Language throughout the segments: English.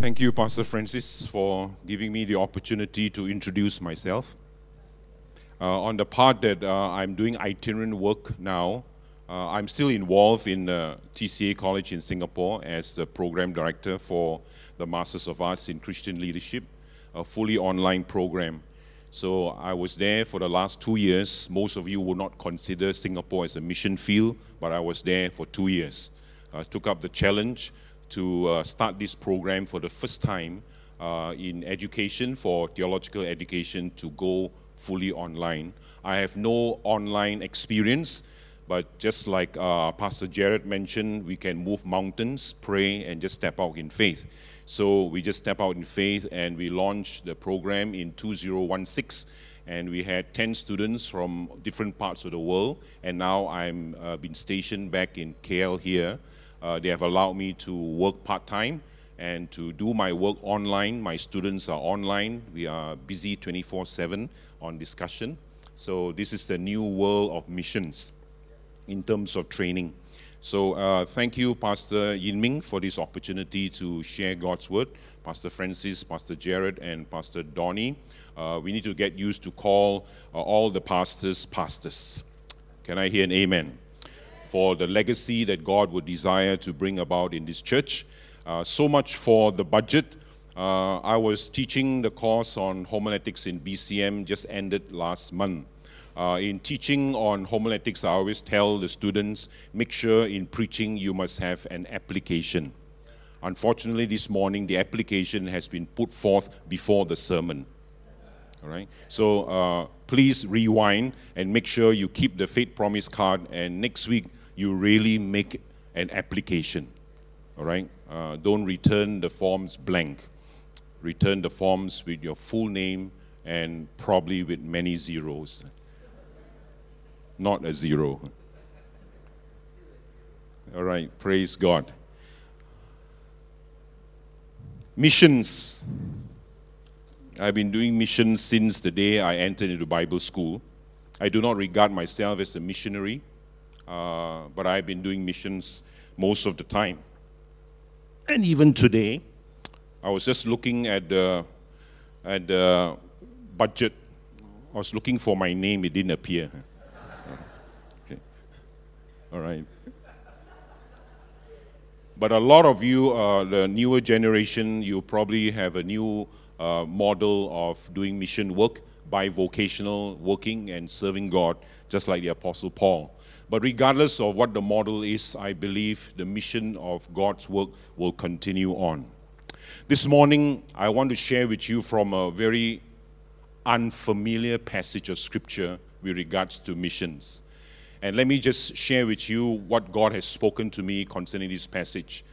Thank you, Pastor Francis, for giving me the opportunity to introduce myself. Uh, on the part that uh, I'm doing itinerant work now, uh, I'm still involved in TCA College in Singapore as the program director for the Masters of Arts in Christian Leadership, a fully online program. So I was there for the last two years. Most of you would not consider Singapore as a mission field, but I was there for two years. I took up the challenge to uh, start this program for the first time uh, in education for theological education to go fully online. I have no online experience, but just like uh, Pastor Jared mentioned, we can move mountains, pray, and just step out in faith. So we just step out in faith and we launched the program in 2016 and we had 10 students from different parts of the world and now I'm uh, been stationed back in KL here uh, they have allowed me to work part time and to do my work online. My students are online. We are busy 24 7 on discussion. So, this is the new world of missions in terms of training. So, uh, thank you, Pastor Yinming, for this opportunity to share God's word. Pastor Francis, Pastor Jared, and Pastor Donnie. Uh, we need to get used to call uh, all the pastors pastors. Can I hear an amen? For the legacy that God would desire to bring about in this church. Uh, so much for the budget. Uh, I was teaching the course on homiletics in BCM, just ended last month. Uh, in teaching on homiletics, I always tell the students make sure in preaching you must have an application. Unfortunately, this morning the application has been put forth before the sermon. All right. So uh, please rewind and make sure you keep the faith promise card. And next week you really make an application. All right? Uh, don't return the forms blank. Return the forms with your full name and probably with many zeros. Not a zero. All right, praise God. Missions. I've been doing missions since the day I entered into Bible school. I do not regard myself as a missionary. Uh, but I've been doing missions most of the time. And even today, I was just looking at the, at the budget. I was looking for my name, it didn't appear. Okay. All right. But a lot of you, uh, the newer generation, you probably have a new uh, model of doing mission work, bivocational working and serving God, just like the Apostle Paul. But regardless of what the model is, I believe the mission of God's work will continue on. This morning, I want to share with you from a very unfamiliar passage of Scripture with regards to missions. And let me just share with you what God has spoken to me concerning this passage.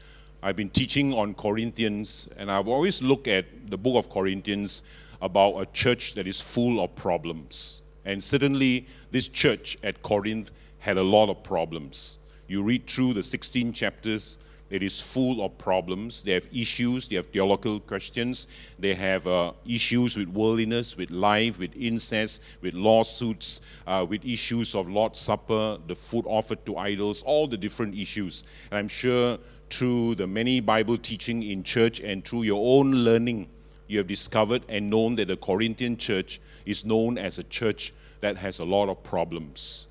I've been teaching on Corinthians, and I've always looked at the book of Corinthians about a church that is full of problems. And certainly, this church at Corinth had a lot of problems. You read through the 16 chapters, it is full of problems. They have issues, they have theological questions, they have uh, issues with worldliness, with life, with incest, with lawsuits, uh, with issues of Lord's Supper, the food offered to idols, all the different issues. And I'm sure through the many Bible teaching in church and through your own learning, you have discovered and known that the Corinthian church is known as a church that has a lot of problems.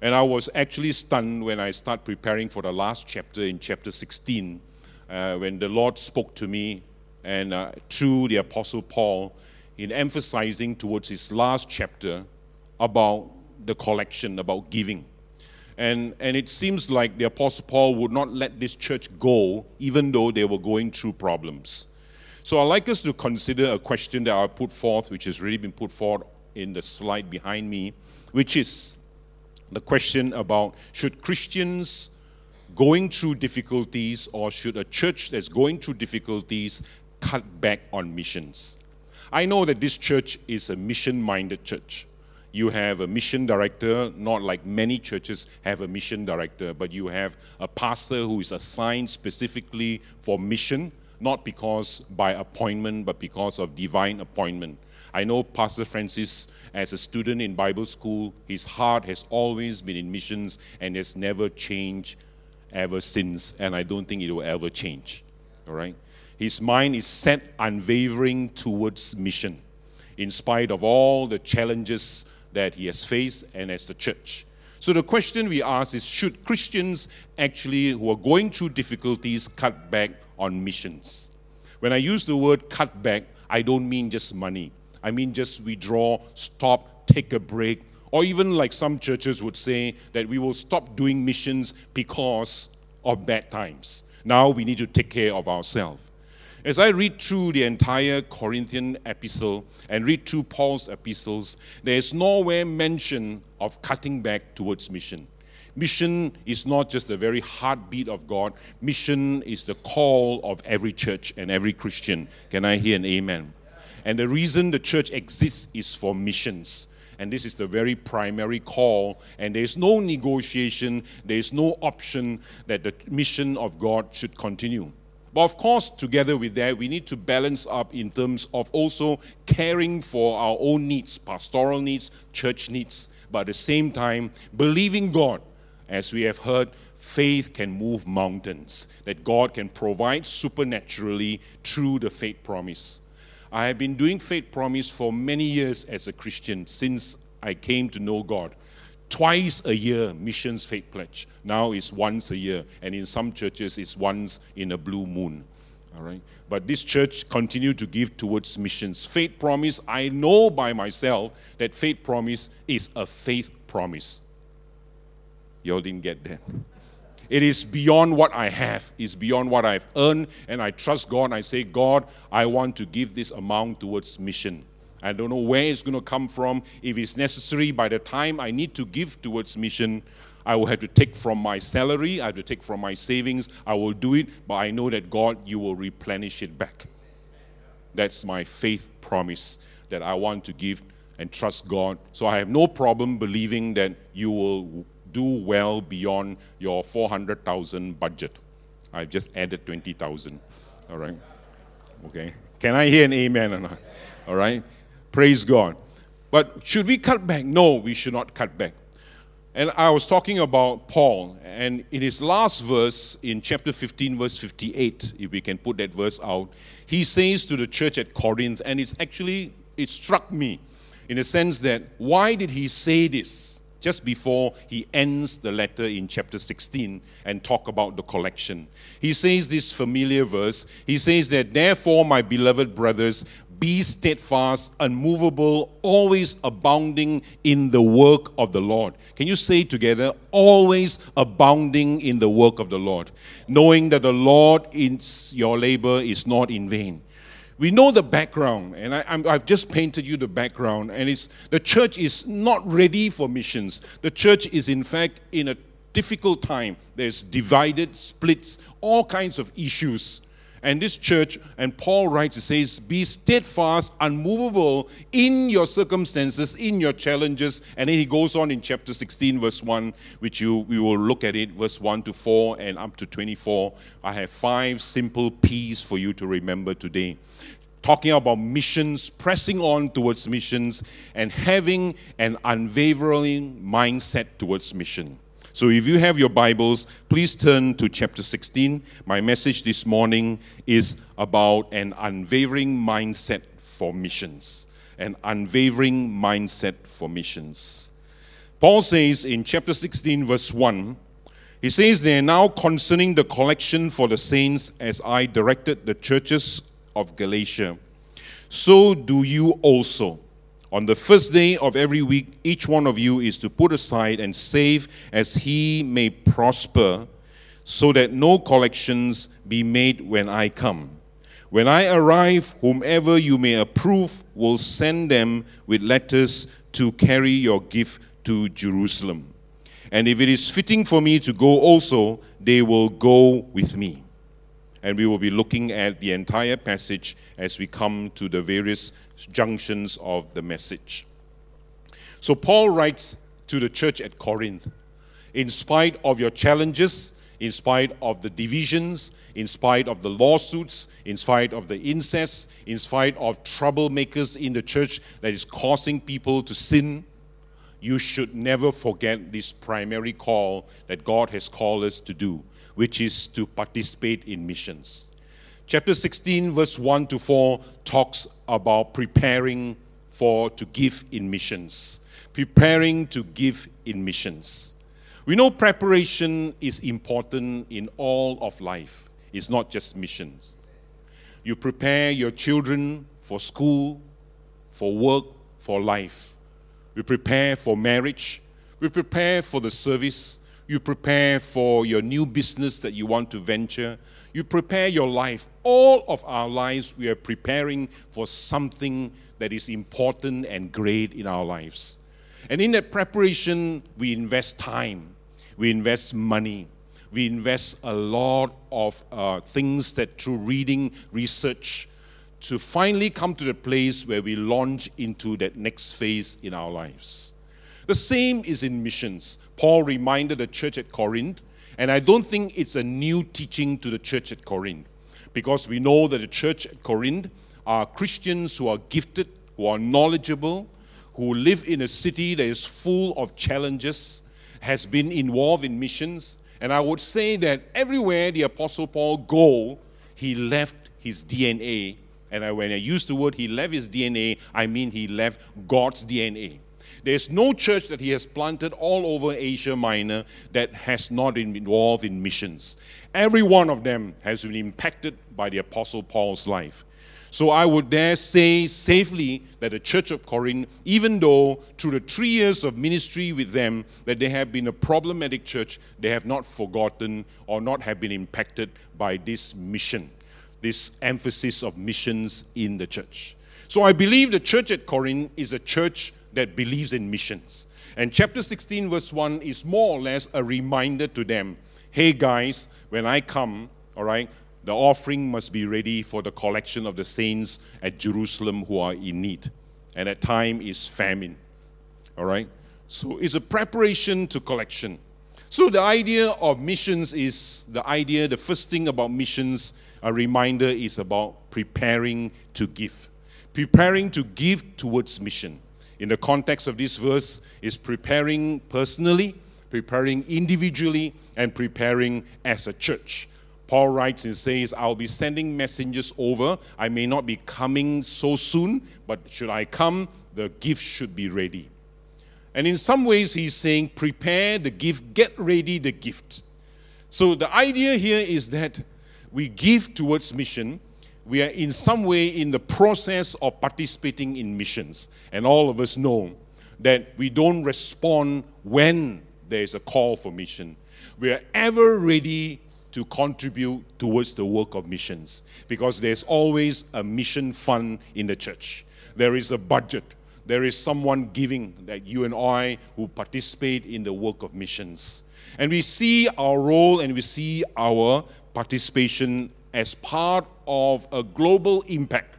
And I was actually stunned when I started preparing for the last chapter in chapter 16, uh, when the Lord spoke to me and uh, through the Apostle Paul in emphasizing towards his last chapter about the collection, about giving. And, and it seems like the Apostle Paul would not let this church go, even though they were going through problems. So I'd like us to consider a question that I put forth, which has really been put forth in the slide behind me, which is the question about should Christians going through difficulties or should a church that's going through difficulties cut back on missions? I know that this church is a mission minded church. You have a mission director, not like many churches have a mission director, but you have a pastor who is assigned specifically for mission, not because by appointment, but because of divine appointment. I know Pastor Francis, as a student in Bible school, his heart has always been in missions and has never changed ever since, and I don't think it will ever change. All right? His mind is set unwavering towards mission, in spite of all the challenges that he has faced and as the church. So the question we ask is should Christians actually, who are going through difficulties, cut back on missions? When I use the word cut back, I don't mean just money. I mean just withdraw, stop, take a break, or even like some churches would say that we will stop doing missions because of bad times. Now we need to take care of ourselves. As I read through the entire Corinthian epistle and read through Paul's epistles, there is nowhere mention of cutting back towards mission. Mission is not just the very heartbeat of God, mission is the call of every church and every Christian. Can I hear an amen? And the reason the church exists is for missions. And this is the very primary call. And there's no negotiation, there's no option that the mission of God should continue. But of course, together with that, we need to balance up in terms of also caring for our own needs, pastoral needs, church needs, but at the same time, believing God, as we have heard, faith can move mountains, that God can provide supernaturally through the faith promise. I have been doing faith promise for many years as a Christian since I came to know God twice a year missions faith pledge. Now it's once a year, and in some churches it's once in a blue moon. All right. But this church continued to give towards missions. Faith promise, I know by myself that faith promise is a faith promise. Y'all didn't get that. It is beyond what I have, it's beyond what I've earned, and I trust God. I say, God, I want to give this amount towards mission. I don't know where it's going to come from. If it's necessary, by the time I need to give towards mission, I will have to take from my salary, I have to take from my savings. I will do it, but I know that God, you will replenish it back. That's my faith promise that I want to give and trust God. So I have no problem believing that you will do well beyond your 400,000 budget. I've just added 20,000. All right. Okay. Can I hear an amen or not? All right. Praise God. But should we cut back? No, we should not cut back. And I was talking about Paul, and in his last verse, in chapter 15, verse 58, if we can put that verse out, he says to the church at Corinth, and it's actually, it struck me in a sense that why did he say this just before he ends the letter in chapter 16 and talk about the collection? He says this familiar verse. He says that, therefore, my beloved brothers, be steadfast, unmovable, always abounding in the work of the Lord. Can you say together, always abounding in the work of the Lord, knowing that the Lord in your labor is not in vain. We know the background, and I, have just painted you the background, and it's the church is not ready for missions. The church is, in fact, in a difficult time. There's divided, splits, all kinds of issues. And this church, and Paul writes, he says, Be steadfast, unmovable in your circumstances, in your challenges. And then he goes on in chapter 16, verse 1, which you we will look at it, verse 1 to 4 and up to 24. I have five simple P's for you to remember today. Talking about missions, pressing on towards missions, and having an unwavering mindset towards mission. So if you have your Bibles, please turn to chapter 16. My message this morning is about an unwavering mindset for missions. An unwavering mindset for missions. Paul says in chapter 16, verse 1, he says there, now concerning the collection for the saints, as I directed the churches of Galatia, so do you also. On the first day of every week, each one of you is to put aside and save as he may prosper, so that no collections be made when I come. When I arrive, whomever you may approve will send them with letters to carry your gift to Jerusalem. And if it is fitting for me to go also, they will go with me. And we will be looking at the entire passage as we come to the various junctions of the message. So, Paul writes to the church at Corinth In spite of your challenges, in spite of the divisions, in spite of the lawsuits, in spite of the incest, in spite of troublemakers in the church that is causing people to sin, you should never forget this primary call that God has called us to do which is to participate in missions. Chapter 16, verse 1 to 4, talks about preparing for to give in missions. Preparing to give in missions. We know preparation is important in all of life, it's not just missions. You prepare your children for school, for work, for life. We prepare for marriage. We prepare for the service. You prepare for your new business that you want to venture. You prepare your life. All of our lives, we are preparing for something that is important and great in our lives. And in that preparation, we invest time, we invest money, we invest a lot of uh, things that through reading, research, to finally come to the place where we launch into that next phase in our lives. The same is in missions. Paul reminded the church at Corinth, and I don't think it's a new teaching to the church at Corinth, because we know that the church at Corinth are Christians who are gifted, who are knowledgeable, who live in a city that is full of challenges, has been involved in missions, and I would say that everywhere the Apostle Paul go, he left his DNA. And I, when I use the word he left his DNA, I mean he left God's DNA. There's no church that he has planted all over Asia Minor that has not been involved in missions. Every one of them has been impacted by the Apostle Paul's life. So I would dare say safely that the church of Corinth, even though through the three years of ministry with them, that they have been a problematic church, they have not forgotten or not have been impacted by this mission, this emphasis of missions in the church. So I believe the church at Corinth is a church that believes in missions. And chapter 16, verse 1 is more or less a reminder to them hey guys, when I come, all right, the offering must be ready for the collection of the saints at Jerusalem who are in need. And that time is famine. All right? So it's a preparation to collection. So the idea of missions is the idea, the first thing about missions, a reminder is about preparing to give. Preparing to give towards mission. In the context of this verse, is preparing personally, preparing individually, and preparing as a church. Paul writes and says, I'll be sending messengers over. I may not be coming so soon, but should I come, the gift should be ready. And in some ways, he's saying, prepare the gift, get ready the gift. So the idea here is that we give towards mission. We are in some way in the process of participating in missions. And all of us know that we don't respond when there is a call for mission. We are ever ready to contribute towards the work of missions because there's always a mission fund in the church. There is a budget. There is someone giving that you and I who participate in the work of missions. And we see our role and we see our participation as part of a global impact.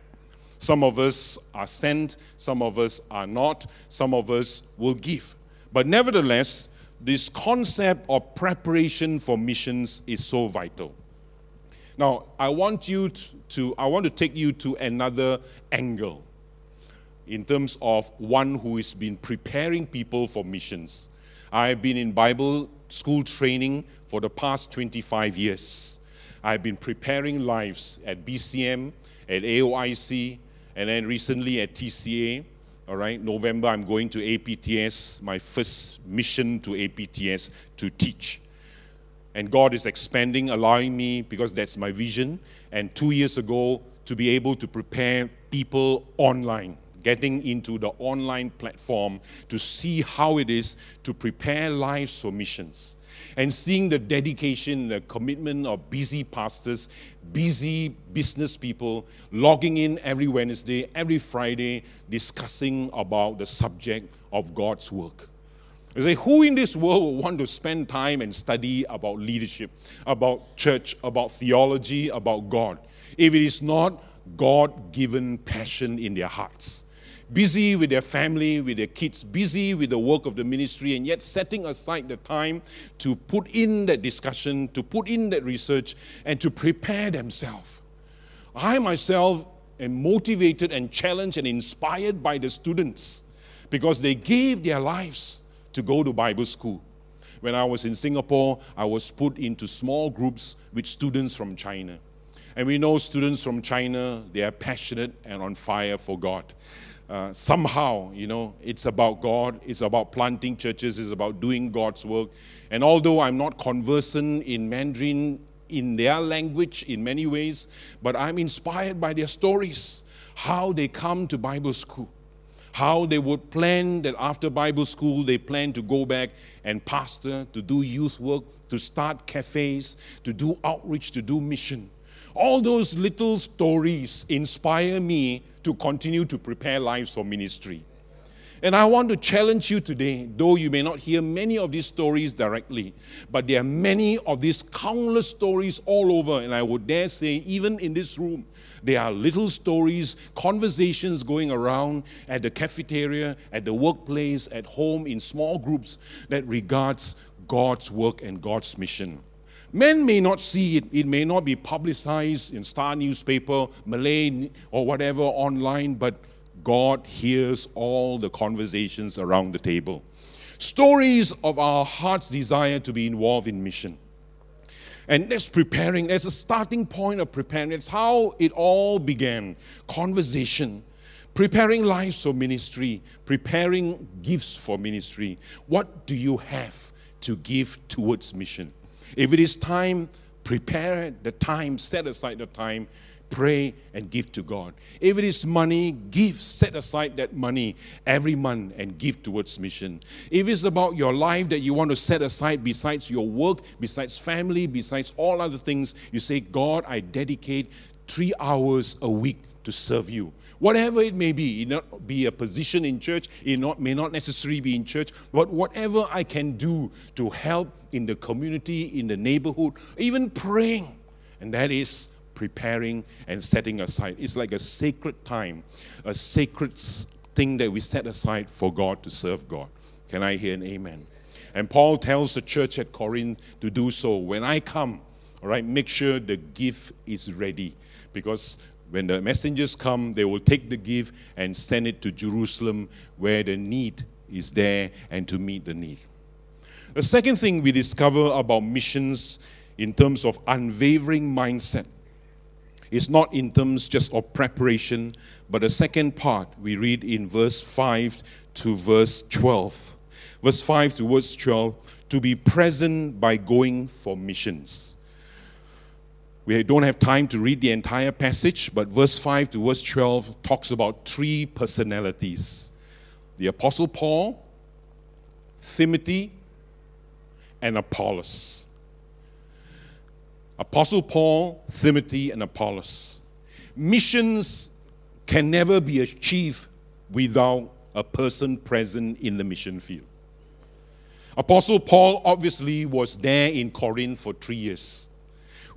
Some of us are sent, some of us are not, some of us will give. But nevertheless, this concept of preparation for missions is so vital. Now, I want you to, I want to take you to another angle in terms of one who has been preparing people for missions. I've been in Bible school training for the past 25 years. I've been preparing lives at BCM, at AOIC, and then recently at TCA. All right, November, I'm going to APTS, my first mission to APTS to teach. And God is expanding, allowing me, because that's my vision, and two years ago, to be able to prepare people online, getting into the online platform to see how it is to prepare lives for missions and seeing the dedication, the commitment of busy pastors, busy business people logging in every Wednesday, every Friday, discussing about the subject of God's work. I say, who in this world would want to spend time and study about leadership, about church, about theology, about God, if it is not God given passion in their hearts? Busy with their family, with their kids, busy with the work of the ministry, and yet setting aside the time to put in that discussion, to put in that research, and to prepare themselves. I myself am motivated and challenged and inspired by the students because they gave their lives to go to Bible school. When I was in Singapore, I was put into small groups with students from China. And we know students from China, they are passionate and on fire for God. Uh, somehow, you know, it's about God, it's about planting churches, it's about doing God's work. And although I'm not conversant in Mandarin in their language in many ways, but I'm inspired by their stories, how they come to Bible school, how they would plan that after Bible school they plan to go back and pastor, to do youth work, to start cafes, to do outreach, to do mission. All those little stories inspire me to continue to prepare lives for ministry. And I want to challenge you today, though you may not hear many of these stories directly, but there are many of these countless stories all over, and I would dare say, even in this room, there are little stories, conversations going around at the cafeteria, at the workplace, at home, in small groups that regards God's work and God's mission. Men may not see it, it may not be publicized in Star newspaper, Malay, or whatever online, but God hears all the conversations around the table. Stories of our heart's desire to be involved in mission. And that's preparing, that's a starting point of preparing. It's how it all began. Conversation, preparing lives for ministry, preparing gifts for ministry. What do you have to give towards mission? If it is time, prepare the time, set aside the time pray and give to God. If it is money, give, set aside that money every month and give towards mission. If it's about your life that you want to set aside besides your work, besides family, besides all other things, you say, God, I dedicate three hours a week to serve you. Whatever it may be, it not be a position in church, it not, may not necessarily be in church, but whatever I can do to help in the community, in the neighborhood, even praying. And that is preparing and setting aside. It's like a sacred time, a sacred thing that we set aside for God to serve God. Can I hear an amen? And Paul tells the church at Corinth to do so. When I come, all right, make sure the gift is ready because when the messengers come, they will take the gift and send it to Jerusalem where the need is there and to meet the need. The second thing we discover about missions in terms of unwavering mindset is not in terms just of preparation, but the second part we read in verse 5 to verse 12. Verse 5 to verse 12 to be present by going for missions. We don't have time to read the entire passage, but verse 5 to verse 12 talks about three personalities the Apostle Paul, Timothy, and Apollos. Apostle Paul, Timothy, and Apollos. Missions can never be achieved without a person present in the mission field. Apostle Paul obviously was there in Corinth for three years.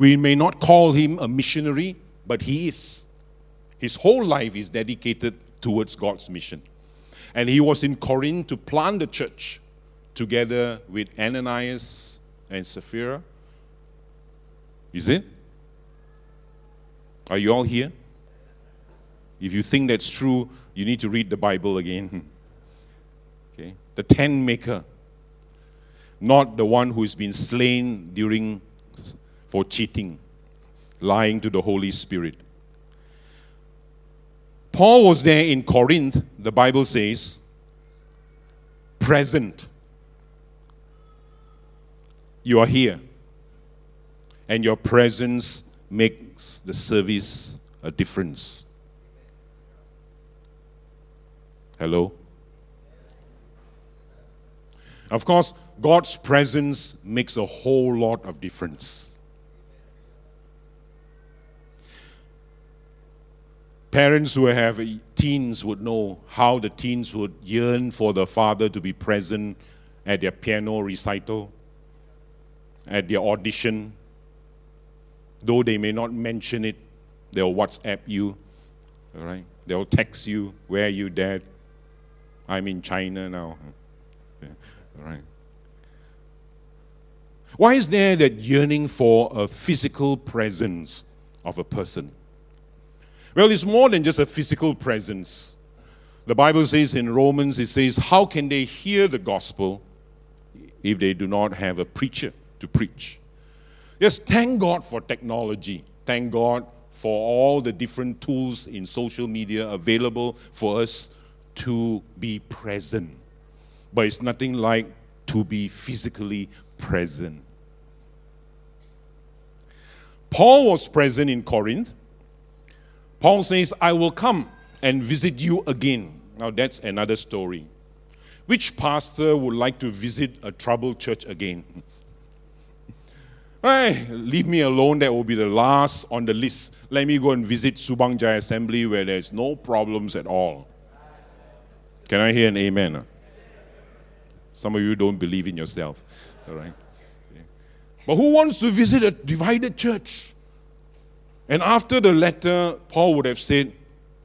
We may not call him a missionary, but he is. His whole life is dedicated towards God's mission. And he was in Corinth to plant the church together with Ananias and Sapphira is it? Are you all here? If you think that's true, you need to read the Bible again. Okay? The tent maker, not the one who's been slain during for cheating, lying to the Holy Spirit. Paul was there in Corinth, the Bible says, present. You are here and your presence makes the service a difference. Hello? Of course, God's presence makes a whole lot of difference. Parents who have teens would know how the teens would yearn for the father to be present at their piano recital, at their audition, Though they may not mention it, they'll WhatsApp you, all right? They'll text you, where are you, Dad? I'm in China now. Yeah, all right. Why is there that yearning for a physical presence of a person? Well, it's more than just a physical presence. The Bible says in Romans, it says, How can they hear the gospel if they do not have a preacher to preach? Just thank God for technology. Thank God for all the different tools in social media available for us to be present. But it's nothing like to be physically present. Paul was present in Corinth. Paul says, I will come and visit you again. Now, that's another story. Which pastor would like to visit a troubled church again? Hey, leave me alone. That will be the last on the list. Let me go and visit Subang Jaya Assembly where there's no problems at all. Can I hear an amen? Some of you don't believe in yourself. All right. But who wants to visit a divided church? And after the letter, Paul would have said,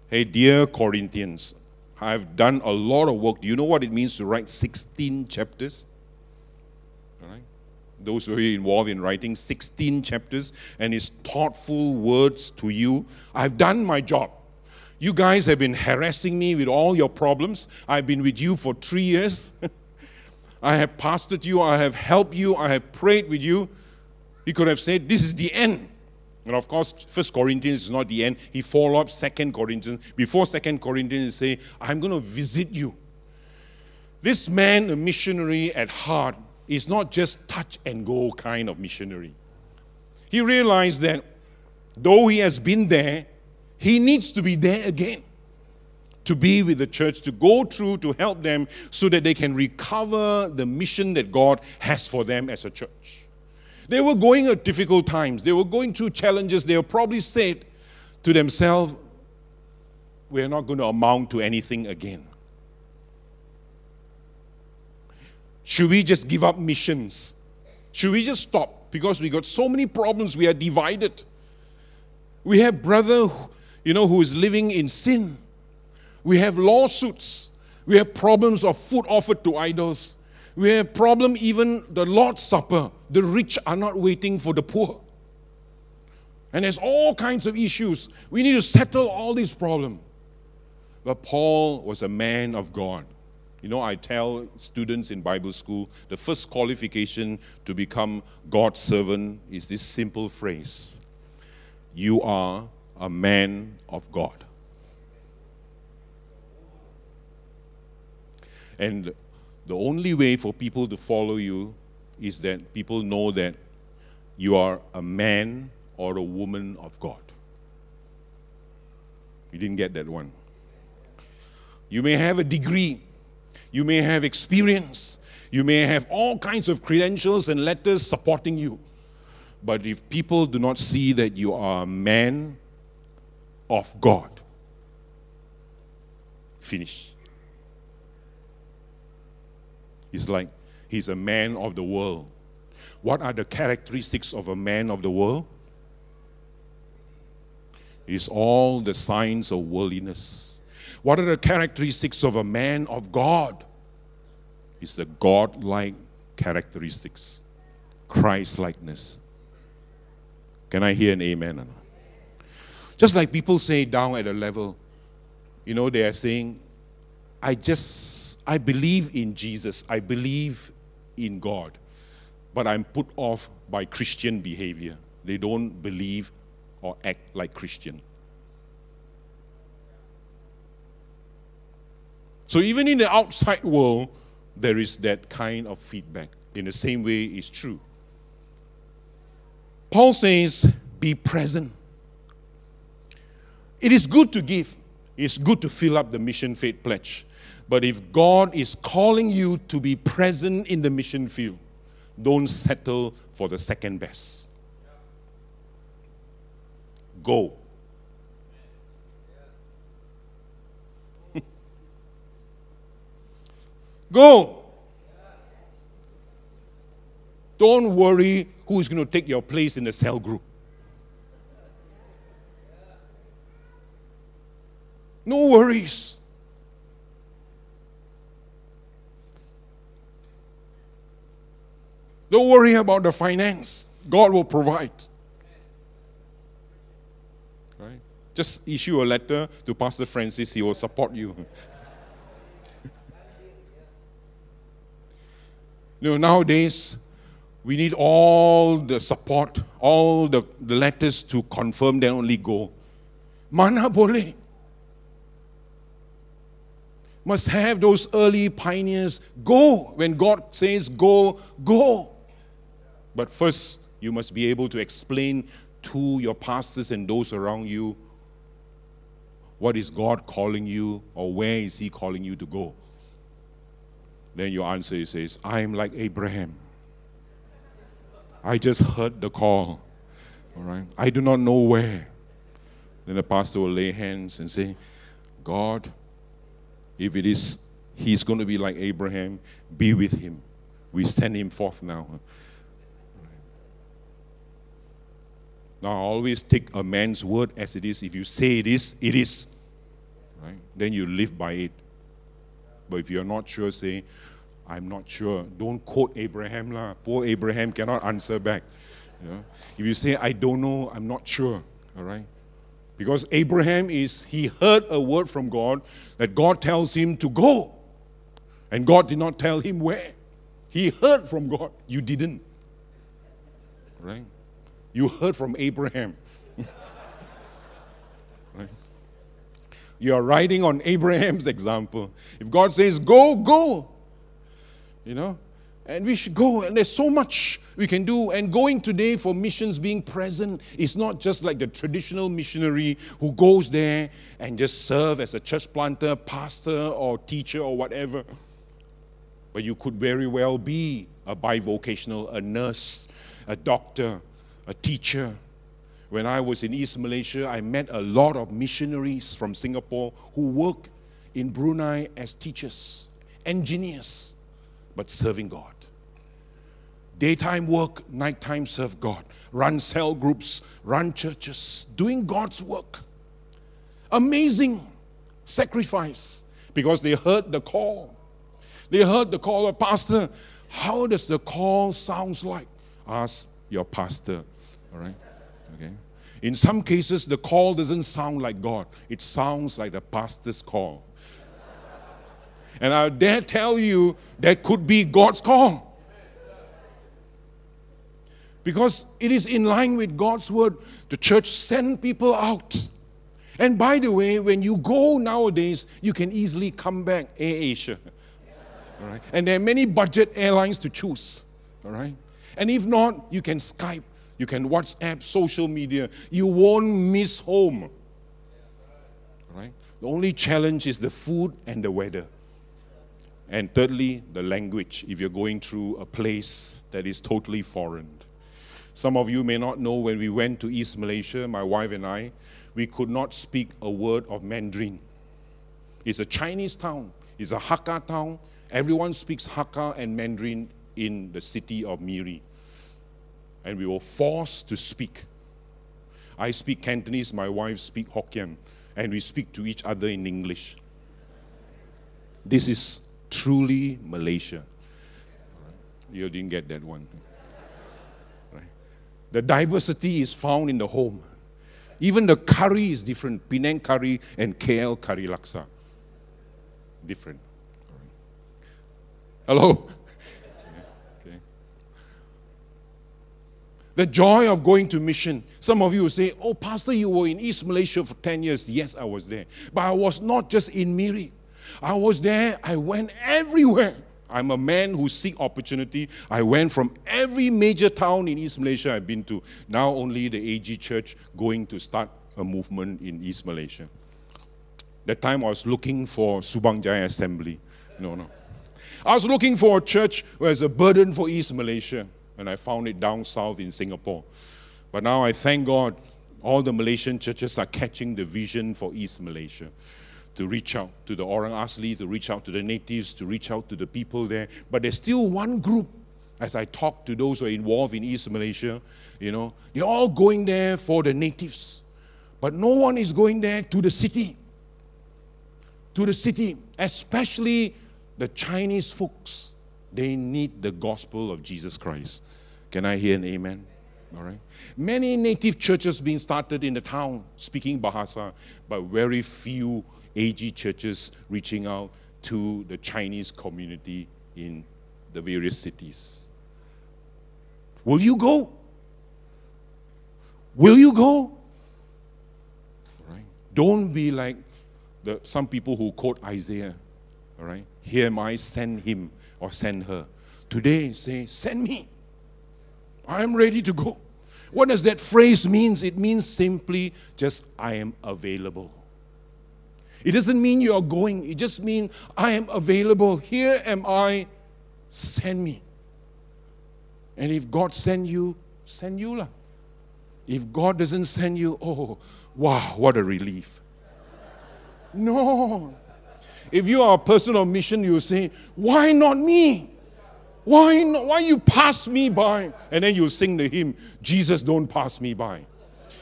Hey, dear Corinthians, I've done a lot of work. Do you know what it means to write 16 chapters? All right. Those who are involved in writing 16 chapters and his thoughtful words to you. I've done my job. You guys have been harassing me with all your problems. I've been with you for three years. I have pastored you, I have helped you, I have prayed with you. He could have said, This is the end. And of course, First Corinthians is not the end. He followed up Second Corinthians. Before Second Corinthians, he say, I'm going to visit you. This man, a missionary at heart, is not just touch and go kind of missionary. He realized that though he has been there, he needs to be there again to be with the church, to go through, to help them so that they can recover the mission that God has for them as a church. They were going at difficult times. They were going through challenges. They were probably said to themselves, We're not going to amount to anything again. Should we just give up missions? Should we just stop? Because we got so many problems, we are divided. We have brother, you know, who is living in sin. We have lawsuits. We have problems of food offered to idols. We have problem even the Lord's Supper. The rich are not waiting for the poor. And there's all kinds of issues. We need to settle all these problems. But Paul was a man of God. You know, I tell students in Bible school the first qualification to become God's servant is this simple phrase You are a man of God. And the only way for people to follow you is that people know that you are a man or a woman of God. You didn't get that one. You may have a degree, you may have experience, you may have all kinds of credentials and letters supporting you. But if people do not see that you are a man of God, finish. It's like he's a man of the world. What are the characteristics of a man of the world? It's all the signs of worldliness. What are the characteristics of a man of God? It's the God like characteristics, Christ likeness. Can I hear an amen? Just like people say down at a level, you know, they are saying, I just, I believe in Jesus. I believe in God. But I'm put off by Christian behavior. They don't believe or act like Christian. So even in the outside world, there is that kind of feedback. In the same way, it's true. Paul says, be present. It is good to give. It's good to fill up the mission faith pledge. But if God is calling you to be present in the mission field, don't settle for the second best. Go. Go. Don't worry who's going to take your place in the cell group. No worries. Don't worry about the finance. God will provide. Right? Just issue a letter to Pastor Francis, he will support you. you know, nowadays, We need all the support, all the, the letters to confirm, then only go. Mana boleh. Must have those early pioneers go. When God says go, go. But first, you must be able to explain to your pastors and those around you what is God calling you or where is He calling you to go. Then your answer is, I am like Abraham. I just heard the call. All right. I do not know where. Then the pastor will lay hands and say, God, if it is he's going to be like Abraham, be with him. We send him forth now. Now, always take a man's word as it is. If you say it is, it is. Right? Then you live by it. But if you're not sure, say, I'm not sure. Don't quote Abraham. La. Poor Abraham cannot answer back. You know? If you say, I don't know, I'm not sure. All right? Because Abraham is, he heard a word from God that God tells him to go. And God did not tell him where. He heard from God. You didn't. Right? You heard from Abraham. right? You are riding on Abraham's example. If God says, go, go you know. And we should go, and there's so much we can do. And going today for missions, being present, is not just like the traditional missionary who goes there and just serve as a church planter, pastor, or teacher, or whatever. But you could very well be a bivocational, a nurse, a doctor, a teacher. When I was in East Malaysia, I met a lot of missionaries from Singapore who work in Brunei as teachers, engineers but serving God. Daytime work, nighttime serve God. Run cell groups, run churches, doing God's work. Amazing sacrifice because they heard the call. They heard the call of pastor. How does the call sounds like? Ask your pastor. All right? Okay. In some cases, the call doesn't sound like God. It sounds like the pastor's call. And I dare tell you that could be God's call. Because it is in line with God's word. The church send people out. And by the way, when you go nowadays, you can easily come back Air Asia. All right? And there are many budget airlines to choose. All right? And if not, you can Skype, you can WhatsApp, social media. You won't miss home. Right? The only challenge is the food and the weather. And thirdly, the language, if you're going through a place that is totally foreign. Some of you may not know when we went to East Malaysia, my wife and I, we could not speak a word of Mandarin. It's a Chinese town, it's a Hakka town. Everyone speaks Hakka and Mandarin in the city of Miri. And we were forced to speak. I speak Cantonese, my wife speaks Hokkien, and we speak to each other in English. This is truly Malaysia. You didn't get that one. Right? The diversity is found in the home. Even the curry is different. Penang curry and KL curry laksa. Different. Hello? okay. The joy of going to mission. Some of you will say, Oh, Pastor, you were in East Malaysia for 10 years. Yes, I was there. But I was not just in Miri. I was there, I went everywhere. I'm a man who seek opportunity. I went from every major town in East Malaysia I've been to. Now only the AG Church going to start a movement in East Malaysia. That time I was looking for Subang Jaya Assembly. No, no. I was looking for a church where there's a burden for East Malaysia, and I found it down south in Singapore. But now I thank God all the Malaysian churches are catching the vision for East Malaysia to reach out to the Orang Asli, to reach out to the natives, to reach out to the people there. But there's still one group, as I talk to those who are involved in East Malaysia, you know, they're all going there for the natives. But no one is going there to the city. To the city, especially the Chinese folks. They need the gospel of Jesus Christ. Can I hear an amen? All right. Many native churches being started in the town speaking Bahasa, but very few AG churches reaching out to the Chinese community in the various cities. Will you go? Will you go? Right? Don't be like the, some people who quote Isaiah. All right? Here am I, send him or send her. Today, say, send me. I'm ready to go. What does that phrase mean? It means simply just I am available. It doesn't mean you are going, it just means I am available. Here am I, send me. And if God send you, send you. Lah. If God doesn't send you, oh, wow, what a relief. No. If you are a person of mission, you say, why not me? Why, not, why you pass me by? And then you sing the hymn, Jesus don't pass me by.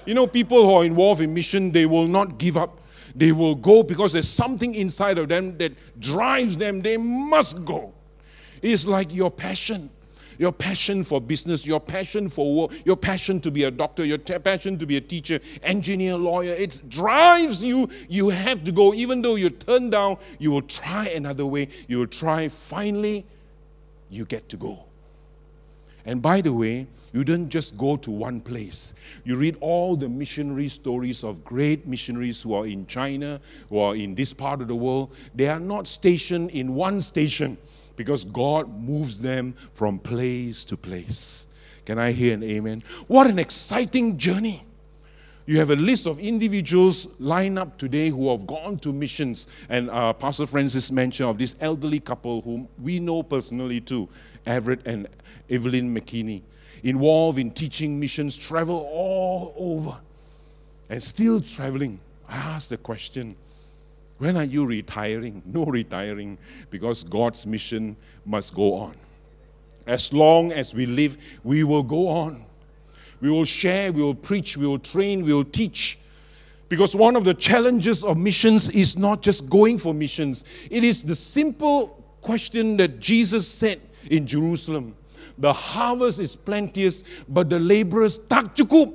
You know, people who are involved in mission, they will not give up. They will go because there's something inside of them that drives them. They must go. It's like your passion your passion for business, your passion for work, your passion to be a doctor, your t- passion to be a teacher, engineer, lawyer. It drives you. You have to go. Even though you turn down, you will try another way. You will try. Finally, you get to go. And by the way, you don't just go to one place. You read all the missionary stories of great missionaries who are in China, who are in this part of the world. They are not stationed in one station because God moves them from place to place. Can I hear an amen? What an exciting journey! You have a list of individuals lined up today who have gone to missions. And uh, Pastor Francis mentioned of this elderly couple whom we know personally too, Everett and Evelyn McKinney, involved in teaching missions, travel all over, and still traveling. I asked the question when are you retiring? No retiring because God's mission must go on. As long as we live, we will go on. We will share, we will preach, we will train, we will teach. Because one of the challenges of missions is not just going for missions, it is the simple question that Jesus said in Jerusalem The harvest is plenteous, but the laborers tak cukup.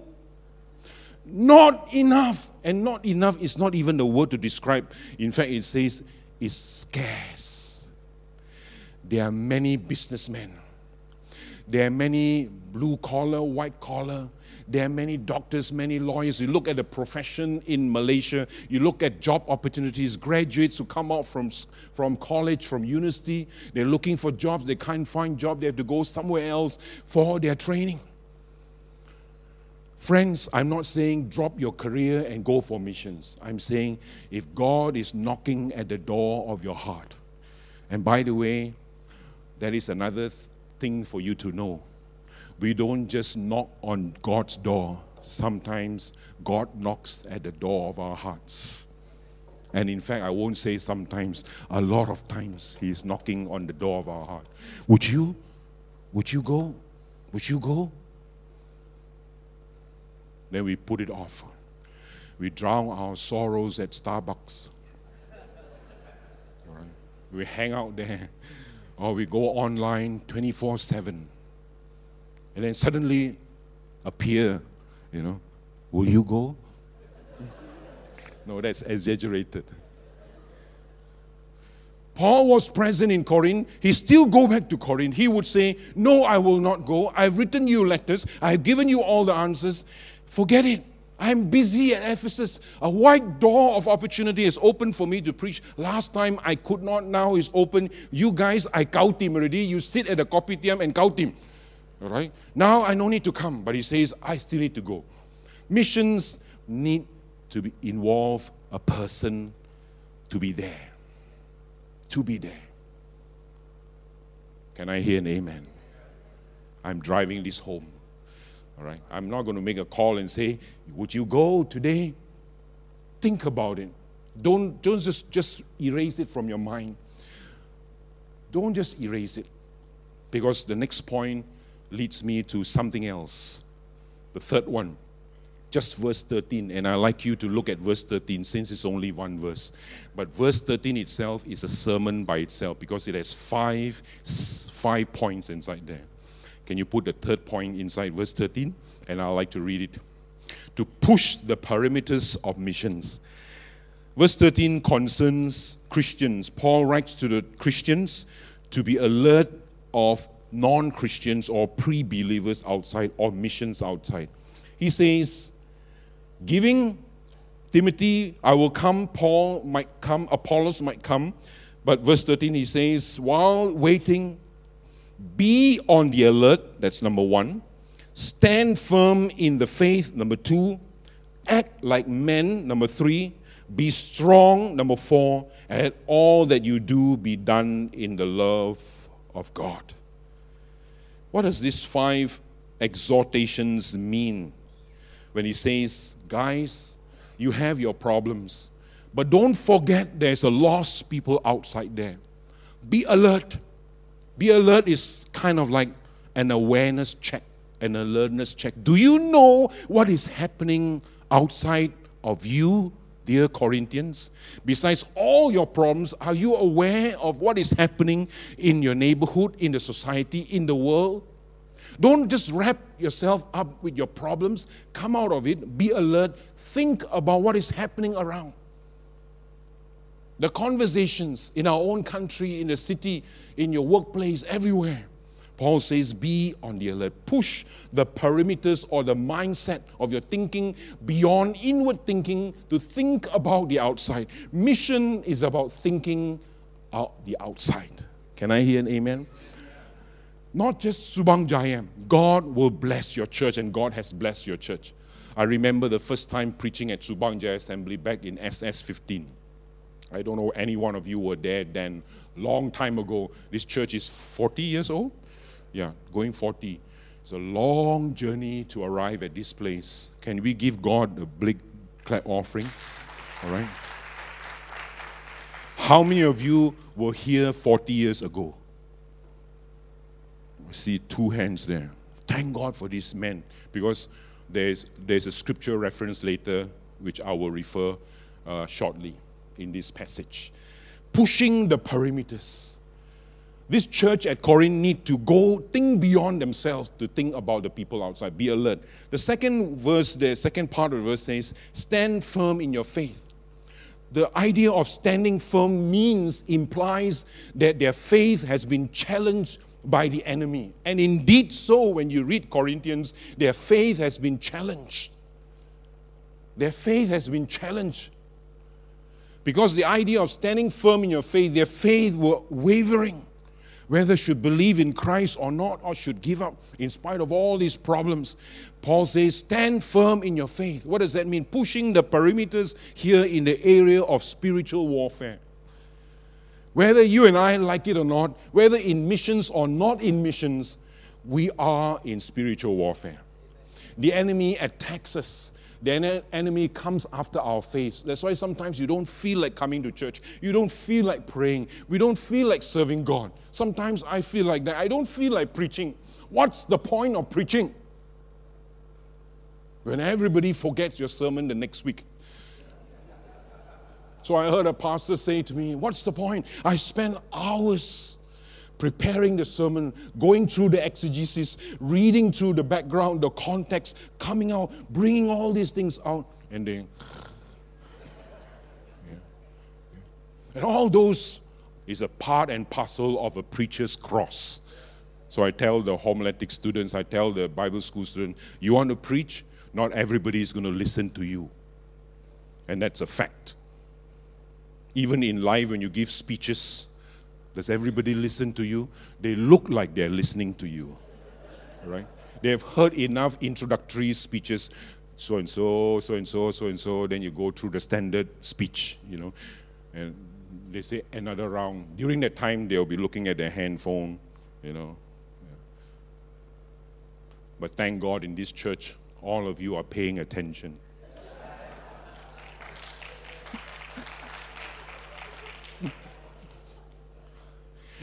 Not enough. And not enough is not even the word to describe. In fact, it says it's scarce. There are many businessmen. There are many blue collar, white collar. There are many doctors, many lawyers. You look at the profession in Malaysia, you look at job opportunities, graduates who come out from, from college, from university, they're looking for jobs, they can't find job, they have to go somewhere else for their training. Friends, I'm not saying drop your career and go for missions. I'm saying if God is knocking at the door of your heart, and by the way, that is another thing for you to know. We don't just knock on God's door, sometimes God knocks at the door of our hearts. And in fact, I won't say sometimes, a lot of times He's knocking on the door of our heart. Would you? Would you go? Would you go? Then we put it off. We drown our sorrows at Starbucks. Right? We hang out there. Or we go online 24 7. And then suddenly appear, you know, will you go? no, that's exaggerated. Paul was present in Corinth. He still go back to Corinth. He would say, No, I will not go. I've written you letters. I've given you all the answers. Forget it. I'm busy at Ephesus. A wide door of opportunity is open for me to preach. Last time I could not, now is open. You guys, I count him already. You sit at the kopitiam and count him. All right? Now I no need to come, but he says, I still need to go. Missions need to be involve a person to be there. To be there. Can I hear an amen? I'm driving this home. All right. I'm not going to make a call and say, Would you go today? Think about it. Don't, don't just, just erase it from your mind. Don't just erase it. Because the next point leads me to something else. The third one, just verse 13. And I like you to look at verse 13 since it's only one verse. But verse 13 itself is a sermon by itself because it has five, five points inside there. Can you put the third point inside verse 13? And I'd like to read it. To push the parameters of missions. Verse 13 concerns Christians. Paul writes to the Christians to be alert of non Christians or pre believers outside or missions outside. He says, giving Timothy, I will come, Paul might come, Apollos might come. But verse 13, he says, while waiting, be on the alert, that's number one. Stand firm in the faith, number two. Act like men, number three. Be strong, number four. And let all that you do be done in the love of God. What does these five exhortations mean? When he says, guys, you have your problems, but don't forget there's a lost people outside there. Be alert. Be alert is kind of like an awareness check, an alertness check. Do you know what is happening outside of you, dear Corinthians? Besides all your problems, are you aware of what is happening in your neighborhood, in the society, in the world? Don't just wrap yourself up with your problems. Come out of it. Be alert. Think about what is happening around. The conversations in our own country, in the city, in your workplace, everywhere. Paul says, be on the alert. Push the perimeters or the mindset of your thinking beyond inward thinking to think about the outside. Mission is about thinking out the outside. Can I hear an amen? Not just Subang Jaya. God will bless your church, and God has blessed your church. I remember the first time preaching at Subang Jaya Assembly back in SS 15. I don't know any one of you were there then. Long time ago. This church is 40 years old. Yeah, going 40. It's a long journey to arrive at this place. Can we give God a big clap offering? All right. How many of you were here 40 years ago? I see two hands there. Thank God for these men because there's, there's a scripture reference later which I will refer uh, shortly in this passage. Pushing the perimeters. This church at Corinth need to go think beyond themselves to think about the people outside. Be alert. The second verse, the second part of the verse says, stand firm in your faith. The idea of standing firm means, implies that their faith has been challenged by the enemy. And indeed, so when you read Corinthians, their faith has been challenged. Their faith has been challenged. Because the idea of standing firm in your faith, their faith were wavering whether should believe in Christ or not, or should give up in spite of all these problems. Paul says, stand firm in your faith. What does that mean? Pushing the perimeters here in the area of spiritual warfare. Whether you and I like it or not, whether in missions or not in missions, we are in spiritual warfare. The enemy attacks us the enemy comes after our faith. That's why sometimes you don't feel like coming to church. You don't feel like praying. We don't feel like serving God. Sometimes I feel like that. I don't feel like preaching. What's the point of preaching? When everybody forgets your sermon the next week. So I heard a pastor say to me, What's the point? I spend hours preparing the sermon, going through the exegesis, reading through the background, the context, coming out, bringing all these things out, and then. And all those is a part and parcel of a preacher's cross. So I tell the homiletic students, I tell the Bible school students, you want to preach, not everybody is going to listen to you. And that's a fact. Even in life, when you give speeches, does everybody listen to you? They look like they're listening to you. Right? They have heard enough introductory speeches, so and so, so and so, so and so. Then you go through the standard speech, you know, and they say another round. During that time, they'll be looking at their handphone, you know. But thank God in this church, all of you are paying attention.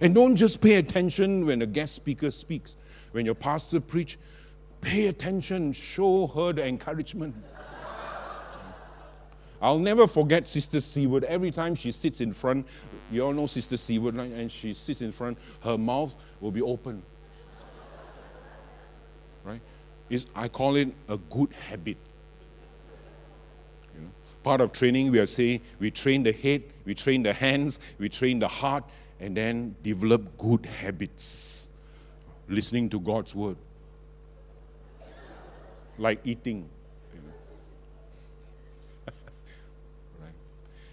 And don't just pay attention when a guest speaker speaks. When your pastor preach, pay attention, show her the encouragement. I'll never forget Sister Seward. Every time she sits in front, you all know Sister Seward, right? and she sits in front, her mouth will be open. Right? It's, I call it a good habit. Part of training, we are saying we train the head, we train the hands, we train the heart, and then develop good habits. listening to God's word. Like eating. right.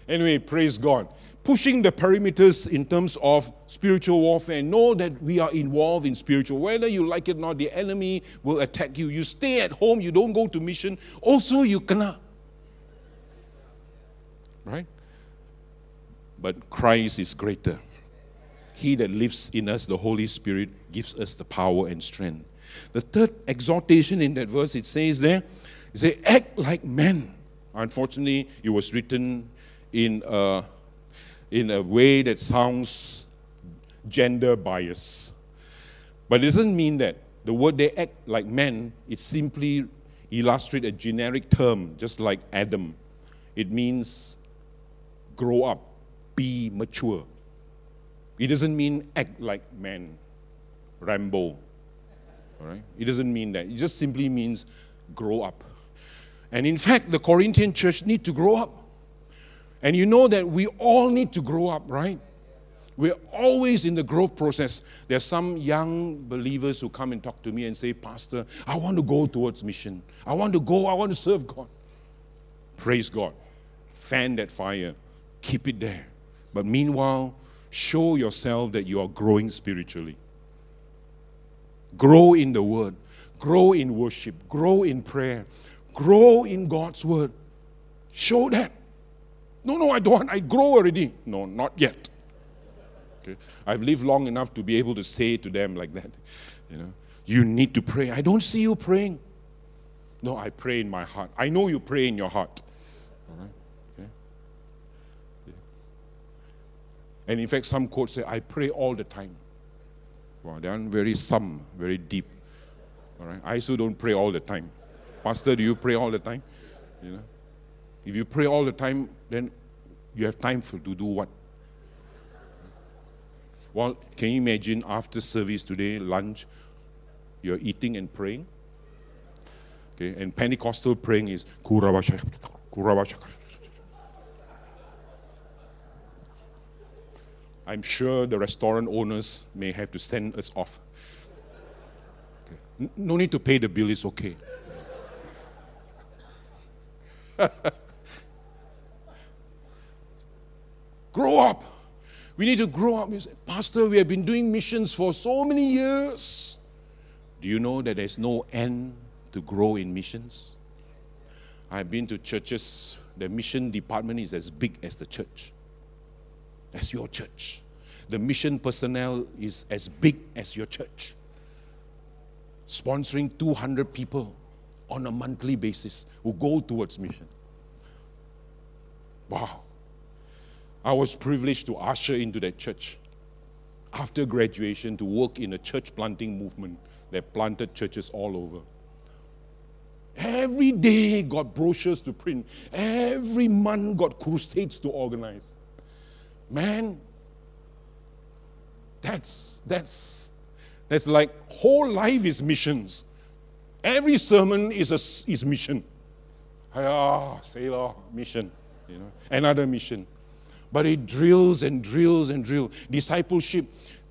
Anyway, praise God. Pushing the perimeters in terms of spiritual warfare. Know that we are involved in spiritual. Whether you like it or not, the enemy will attack you. You stay at home, you don't go to mission. Also, you cannot. Right? But Christ is greater. He that lives in us, the Holy Spirit, gives us the power and strength. The third exhortation in that verse, it says there, it says, act like men. Unfortunately, it was written in a, in a way that sounds gender biased. But it doesn't mean that. The word they act like men, it simply illustrates a generic term, just like Adam. It means grow up, be mature. It doesn't mean act like man, Rambo. All right? It doesn't mean that. It just simply means grow up. And in fact, the Corinthian church need to grow up. And you know that we all need to grow up, right? We're always in the growth process. There are some young believers who come and talk to me and say, Pastor, I want to go towards mission. I want to go, I want to serve God. Praise God. Fan that fire, keep it there. But meanwhile, show yourself that you are growing spiritually. Grow in the Word, grow in worship, grow in prayer, grow in God's Word. Show that. No, no, I don't. I grow already. No, not yet. Okay? I've lived long enough to be able to say to them like that. You know, you need to pray. I don't see you praying. No, I pray in my heart. I know you pray in your heart. All right? And in fact, some quotes say, I pray all the time. Wow, they are very some, very deep. All right. I also don't pray all the time. Pastor, do you pray all the time? You know? If you pray all the time, then you have time for to do what? Well, can you imagine after service today, lunch, you're eating and praying? Okay, and Pentecostal praying is kurabashaka, kurabashaka. I'm sure the restaurant owners may have to send us off. Okay. No need to pay the bill, it's okay. grow up. We need to grow up. Say, Pastor, we have been doing missions for so many years. Do you know that there's no end to grow in missions? I've been to churches, the mission department is as big as the church. As your church. The mission personnel is as big as your church. Sponsoring 200 people on a monthly basis who go towards mission. Wow. I was privileged to usher into that church after graduation to work in a church planting movement that planted churches all over. Every day got brochures to print. Every month got crusades to organize. Man, that's that's that's like whole life is missions. Every sermon is a is mission. Ah, sailor mission, you know, another mission. But it drills and drills and drills. Discipleship.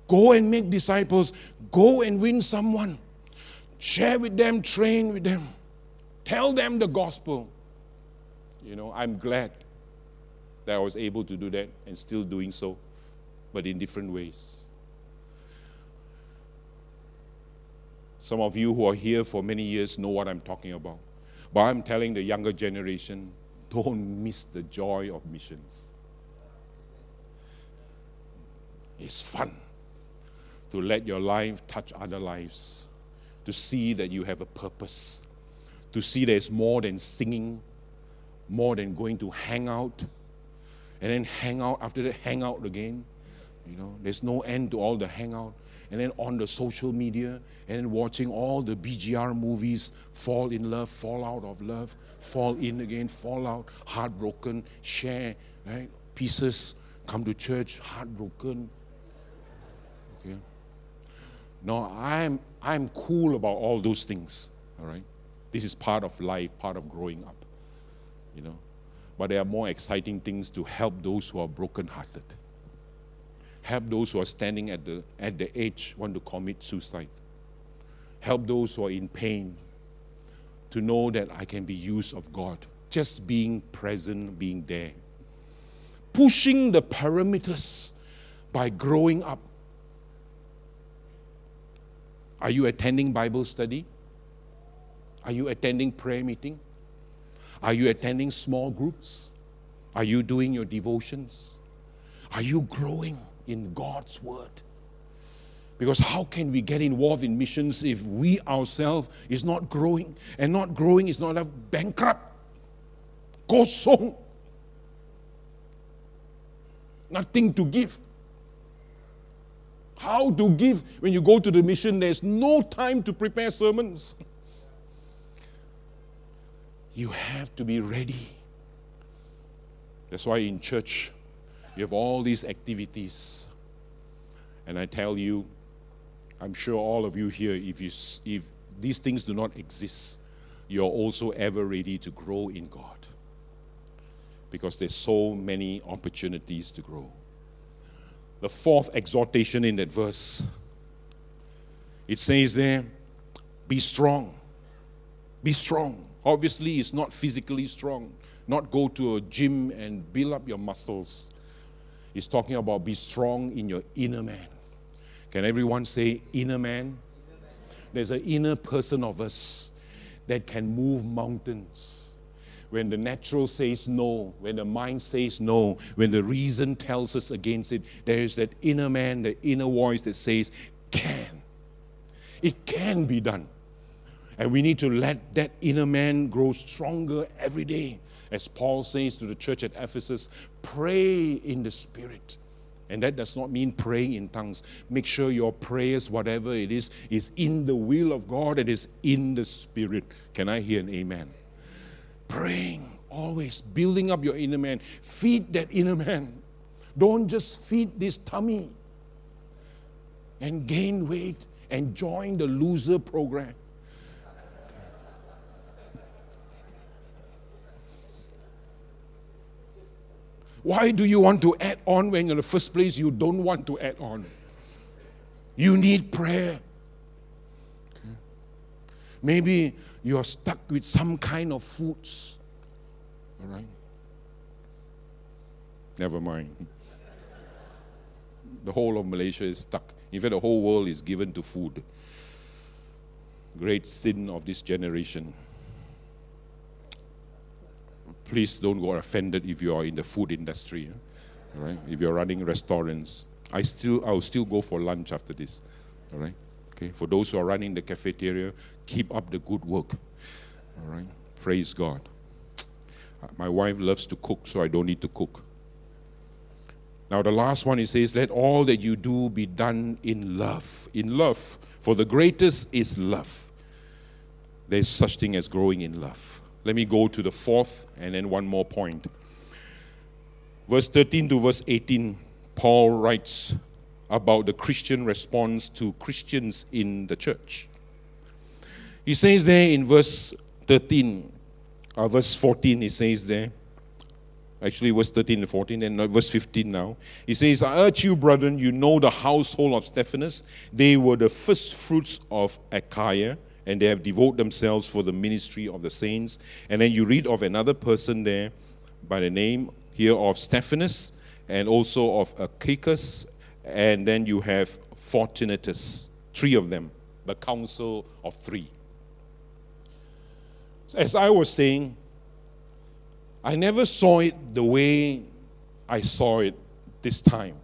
Go and make disciples. Go and win someone. Share with them, train with them. Tell them the gospel. You know, I'm glad that I was able to do that and still doing so, but in different ways. Some of you who are here for many years know what I'm talking about. But I'm telling the younger generation don't miss the joy of missions. It's fun to let your life touch other lives, to see that you have a purpose, to see there's more than singing, more than going to hang out, and then hang out after that, hang out again. You know, there's no end to all the hangout. And then on the social media, and then watching all the BGR movies, fall in love, fall out of love, fall in again, fall out, heartbroken, share, right? Pieces, come to church, heartbroken. Okay. No, I'm I'm cool about all those things. All right. This is part of life, part of growing up. You know. But there are more exciting things to help those who are brokenhearted. Help those who are standing at the, at the edge, want to commit suicide. Help those who are in pain to know that I can be used of God. Just being present, being there. Pushing the parameters by growing up. Are you attending Bible study? Are you attending prayer meeting? Are you attending small groups? Are you doing your devotions? Are you growing in God's word? Because how can we get involved in missions if we ourselves is not growing? And not growing is not a bankrupt. Kosong. Nothing to give. How to give when you go to the mission? There's no time to prepare sermons. You have to be ready. That's why in church, you have all these activities. And I tell you, I'm sure all of you here, if, you, if these things do not exist, you're also ever ready to grow in God. Because there's so many opportunities to grow. The fourth exhortation in that verse, it says there, be strong. Be strong. Obviously, it's not physically strong, not go to a gym and build up your muscles. It's talking about be strong in your inner man. Can everyone say inner man? There's an inner person of us that can move mountains. When the natural says no, when the mind says no, when the reason tells us against it, there is that inner man, the inner voice that says, can. It can be done. And we need to let that inner man grow stronger every day. As Paul says to the church at Ephesus, pray in the Spirit. And that does not mean praying in tongues. Make sure your prayers, whatever it is, is in the will of God and is in the Spirit. Can I hear an amen? Praying, always building up your inner man. Feed that inner man. Don't just feed this tummy and gain weight and join the loser program. Why do you want to add on when in the first place you don't want to add on? You need prayer. Okay. Maybe you are stuck with some kind of foods. All right? Never mind. The whole of Malaysia is stuck. In fact, the whole world is given to food. Great sin of this generation please don't go offended if you are in the food industry, eh? right? If you're running restaurants, I still I'll still go for lunch after this, all right? Okay, for those who are running the cafeteria, keep up the good work, all right? Praise God. My wife loves to cook, so I don't need to cook. Now, the last one, he says, Let all that you do be done in love. In love. For the greatest is love. There's such thing as growing in love. Let me go to the fourth and then one more point. Verse 13 to verse 18, Paul writes about the Christian response to Christians in the church. He says there in verse 13, uh, verse 14, he says there, actually verse 13 and 14 and verse 15 now he says i urge you brethren you know the household of stephanus they were the first fruits of achaia and they have devoted themselves for the ministry of the saints. And then you read of another person there by the name here of Stephanus and also of Achaicus, and then you have Fortunatus, three of them, the council of three. As I was saying, I never saw it the way I saw it this time.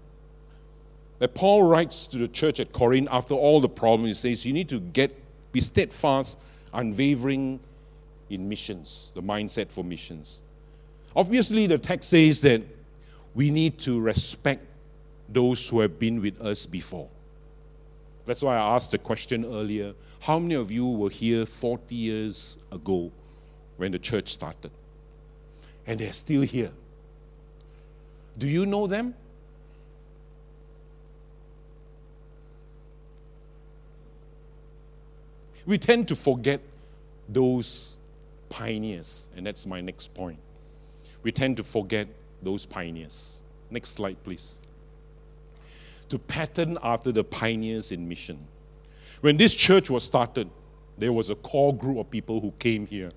That Paul writes to the church at Corinth after all the problems, he says, You need to get be steadfast, unwavering in missions, the mindset for missions. Obviously, the text says that we need to respect those who have been with us before. That's why I asked the question earlier how many of you were here 40 years ago when the church started? And they're still here. Do you know them? We tend to forget those pioneers, and that's my next point. We tend to forget those pioneers. Next slide, please. To pattern after the pioneers in mission. When this church was started, there was a core group of people who came here.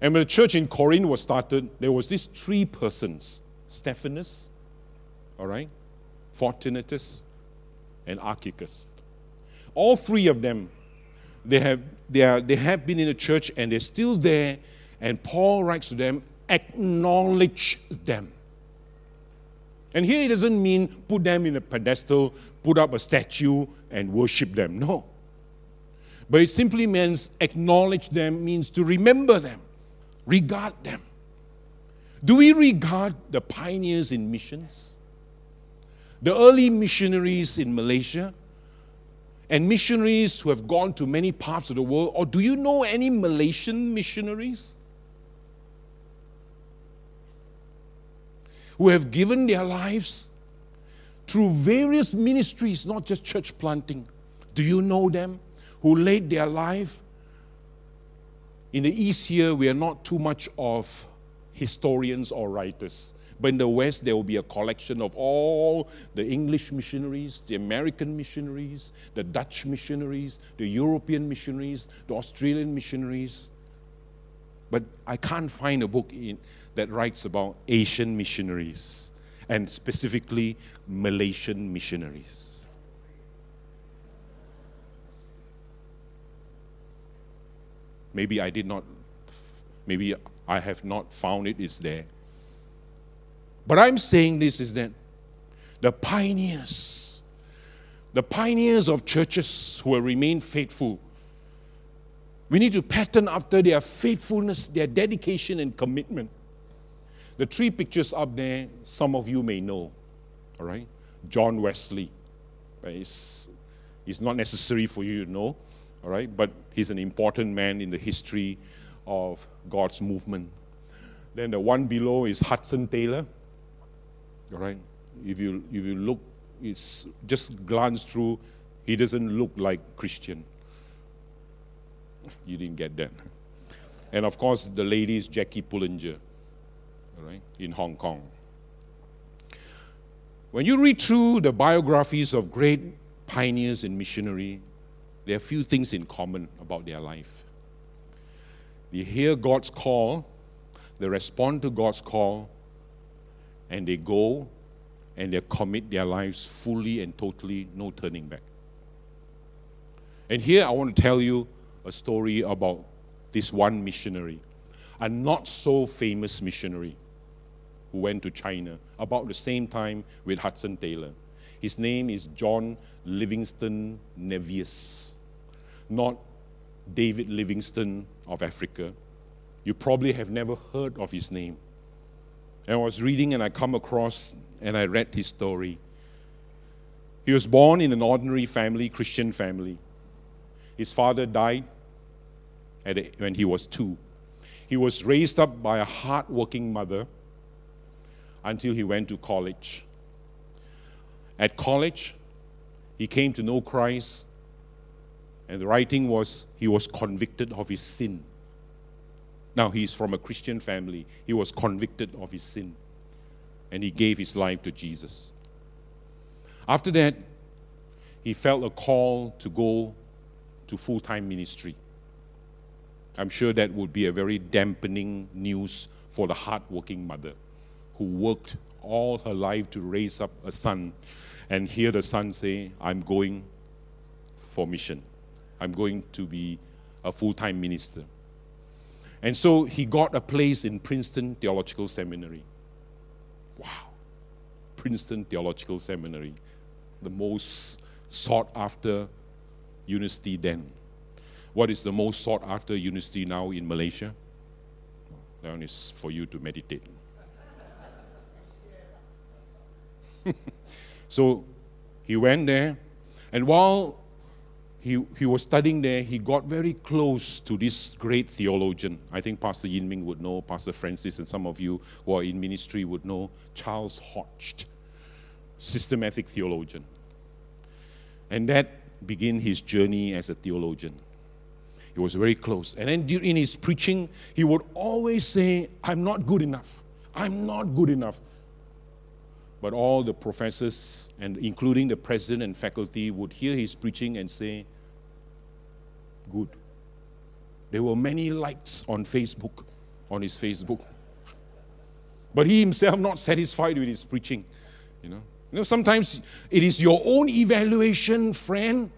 And when the church in Corinth was started, there was these three persons Stephanus, all right, Fortunatus, and Achaicus. All three of them, they have, they, are, they have been in the church and they're still there. And Paul writes to them, acknowledge them. And here it doesn't mean put them in a pedestal, put up a statue, and worship them. No. But it simply means acknowledge them, means to remember them, regard them. Do we regard the pioneers in missions? The early missionaries in Malaysia? And missionaries who have gone to many parts of the world? Or do you know any Malaysian missionaries? Who have given their lives through various ministries, not just church planting. Do you know them? Who laid their life? In the East here, we are not too much of historians or writers. But in the West, there will be a collection of all the English missionaries, the American missionaries, the Dutch missionaries, the European missionaries, the Australian missionaries. But I can't find a book in, that writes about Asian missionaries and specifically Malaysian missionaries. Maybe I did not, maybe I have not found it is there. But I'm saying this is that the pioneers, the pioneers of churches who have remained faithful, we need to pattern after their faithfulness, their dedication, and commitment. The three pictures up there, some of you may know, all right? John Wesley. It's, it's not necessary for you to know, all right? But he's an important man in the history of God's movement. Then the one below is Hudson Taylor. All right? If you, if you look, it's just glance through, he doesn't look like Christian. You didn't get that. And of course, the lady is Jackie Pullinger, all right, in Hong Kong. When you read through the biographies of great pioneers in missionary, there are few things in common about their life. They hear God's call, they respond to God's call, and they go and they commit their lives fully and totally, no turning back. And here I want to tell you a story about this one missionary, a not so famous missionary who went to China about the same time with Hudson Taylor. His name is John Livingston Nevius, not David Livingstone of Africa. You probably have never heard of his name. And I was reading and I come across and I read his story. He was born in an ordinary family, Christian family. His father died a, when he was two. He was raised up by a hard-working mother until he went to college. At college, he came to know Christ and the writing was, he was convicted of his sin. Now, he's from a Christian family. He was convicted of his sin. And he gave his life to Jesus. After that, he felt a call to go to full time ministry. I'm sure that would be a very dampening news for the hardworking mother who worked all her life to raise up a son and hear the son say, I'm going for mission. I'm going to be a full time minister. And so he got a place in Princeton Theological Seminary. Wow. Princeton Theological Seminary, the most sought after university then. What is the most sought after university now in Malaysia? That one is for you to meditate. so he went there, and while he, he was studying there, he got very close to this great theologian. I think Pastor Yin Ming would know, Pastor Francis, and some of you who are in ministry would know, Charles Hodge, systematic theologian. And that began his journey as a theologian. He was very close. And then in his preaching, he would always say, I'm not good enough. I'm not good enough. But all the professors, and including the president and faculty, would hear his preaching and say, Good. There were many likes on Facebook, on his Facebook. But he himself not satisfied with his preaching. You know, you know sometimes it is your own evaluation, friend.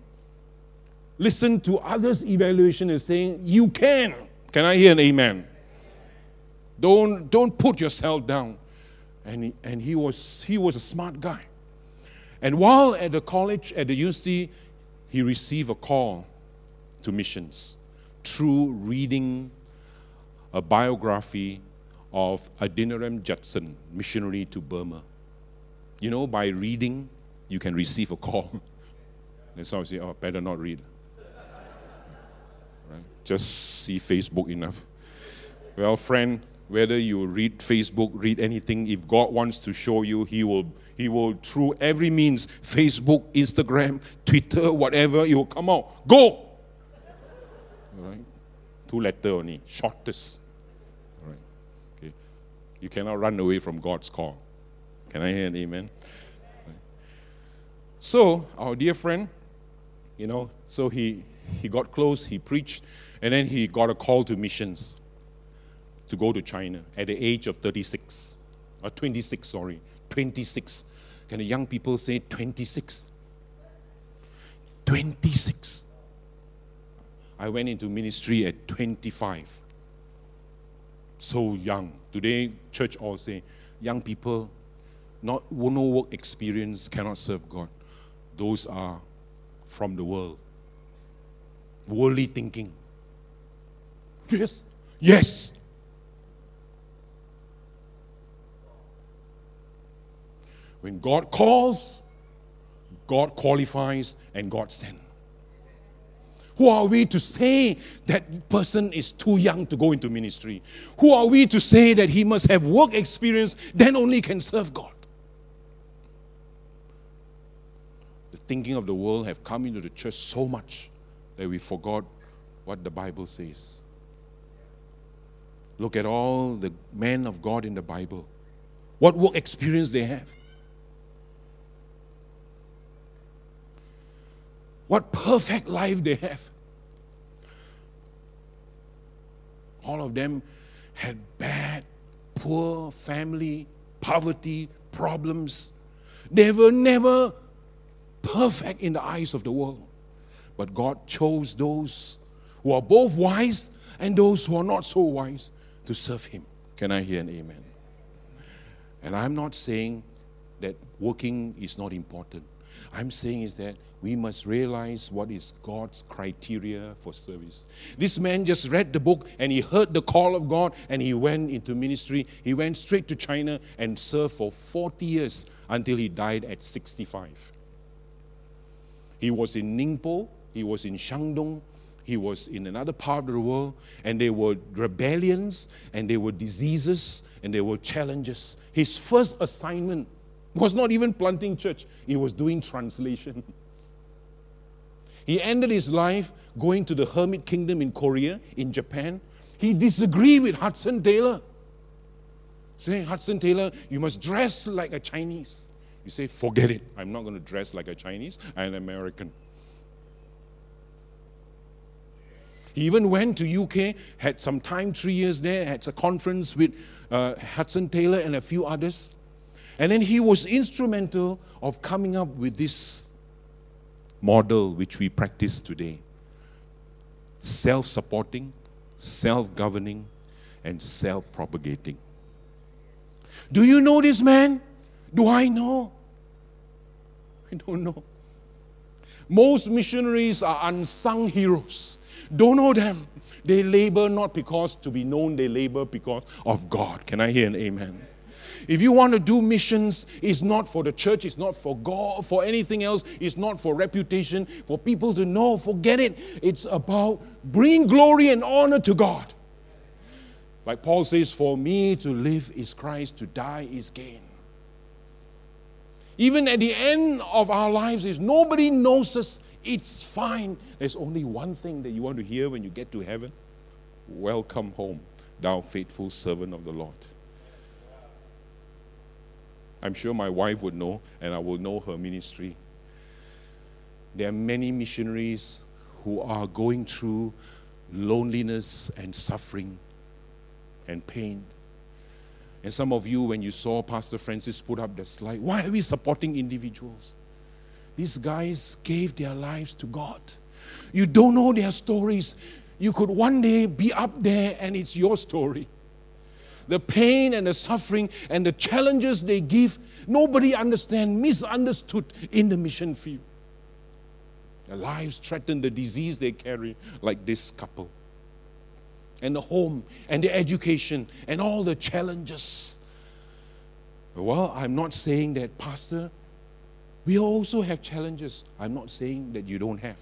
Listen to others' evaluation and saying, You can. Can I hear an amen? Don't, don't put yourself down. And, he, and he, was, he was a smart guy. And while at the college, at the university, he received a call to missions through reading a biography of Adoniram Judson, missionary to Burma. You know, by reading, you can receive a call. And so I say, oh, better not read. Right? Just see Facebook enough. Well, friend, whether you read Facebook, read anything, if God wants to show you, He will, He will through every means, Facebook, Instagram, Twitter, whatever, He will come out. Go! Right? Two letter only, shortest. Right. Okay. You cannot run away from God's call. Can I hear an amen? So, our dear friend, you know, so he he got close, he preached, and then he got a call to missions to go to China at the age of 36, or 26, sorry, 26. Can the young people say 26? 26. I went into ministry at 25. So young. Today, church all say, young people, not no work experience cannot serve God. Those are from the world. Worldly thinking. Yes, yes. When God calls, God qualifies and God sends. Who are we to say that person is too young to go into ministry? Who are we to say that he must have work experience, then only can serve God? The thinking of the world have come into the church so much that we forgot what the Bible says. Look at all the men of God in the Bible. What work experience they have. What perfect life they have. All of them had bad, poor family, poverty, problems. They were never perfect in the eyes of the world. But God chose those who are both wise and those who are not so wise to serve Him. Can I hear an amen? And I'm not saying that working is not important. I'm saying is that we must realize what is God's criteria for service. This man just read the book and he heard the call of God and he went into ministry. He went straight to China and served for 40 years until he died at 65. He was in Ningpo, he was in Shandong, he was in another part of the world, and there were rebellions, and there were diseases, and there were challenges. His first assignment was not even planting church, he was doing translation. He ended his life going to the hermit kingdom in Korea, in Japan. He disagreed with Hudson Taylor. Saying, Hudson Taylor, you must dress like a Chinese. You say, forget it. I'm not going to dress like a Chinese. I'm an American. He even went to UK, had some time, three years there, had a conference with uh, Hudson Taylor and a few others. And then he was instrumental of coming up with this model which we practice today self supporting, self governing, and self propagating. Do you know this man? Do I know? I don't know. Most missionaries are unsung heroes. Don't know them. They labor not because to be known, they labor because of God. Can I hear an amen? If you want to do missions, it's not for the church, it's not for God, for anything else, it's not for reputation, for people to know. Forget it. It's about bringing glory and honor to God. Like Paul says, For me to live is Christ, to die is gain. Even at the end of our lives, if nobody knows us, it's fine. There's only one thing that you want to hear when you get to heaven Welcome home, thou faithful servant of the Lord. I'm sure my wife would know, and I will know her ministry. There are many missionaries who are going through loneliness and suffering and pain. And some of you, when you saw Pastor Francis put up the slide, why are we supporting individuals? These guys gave their lives to God. You don't know their stories. You could one day be up there and it's your story. The pain and the suffering and the challenges they give, nobody understand, misunderstood in the mission field. Their lives threaten the disease they carry, like this couple. And the home and the education and all the challenges. Well, I'm not saying that, Pastor, we also have challenges. I'm not saying that you don't have.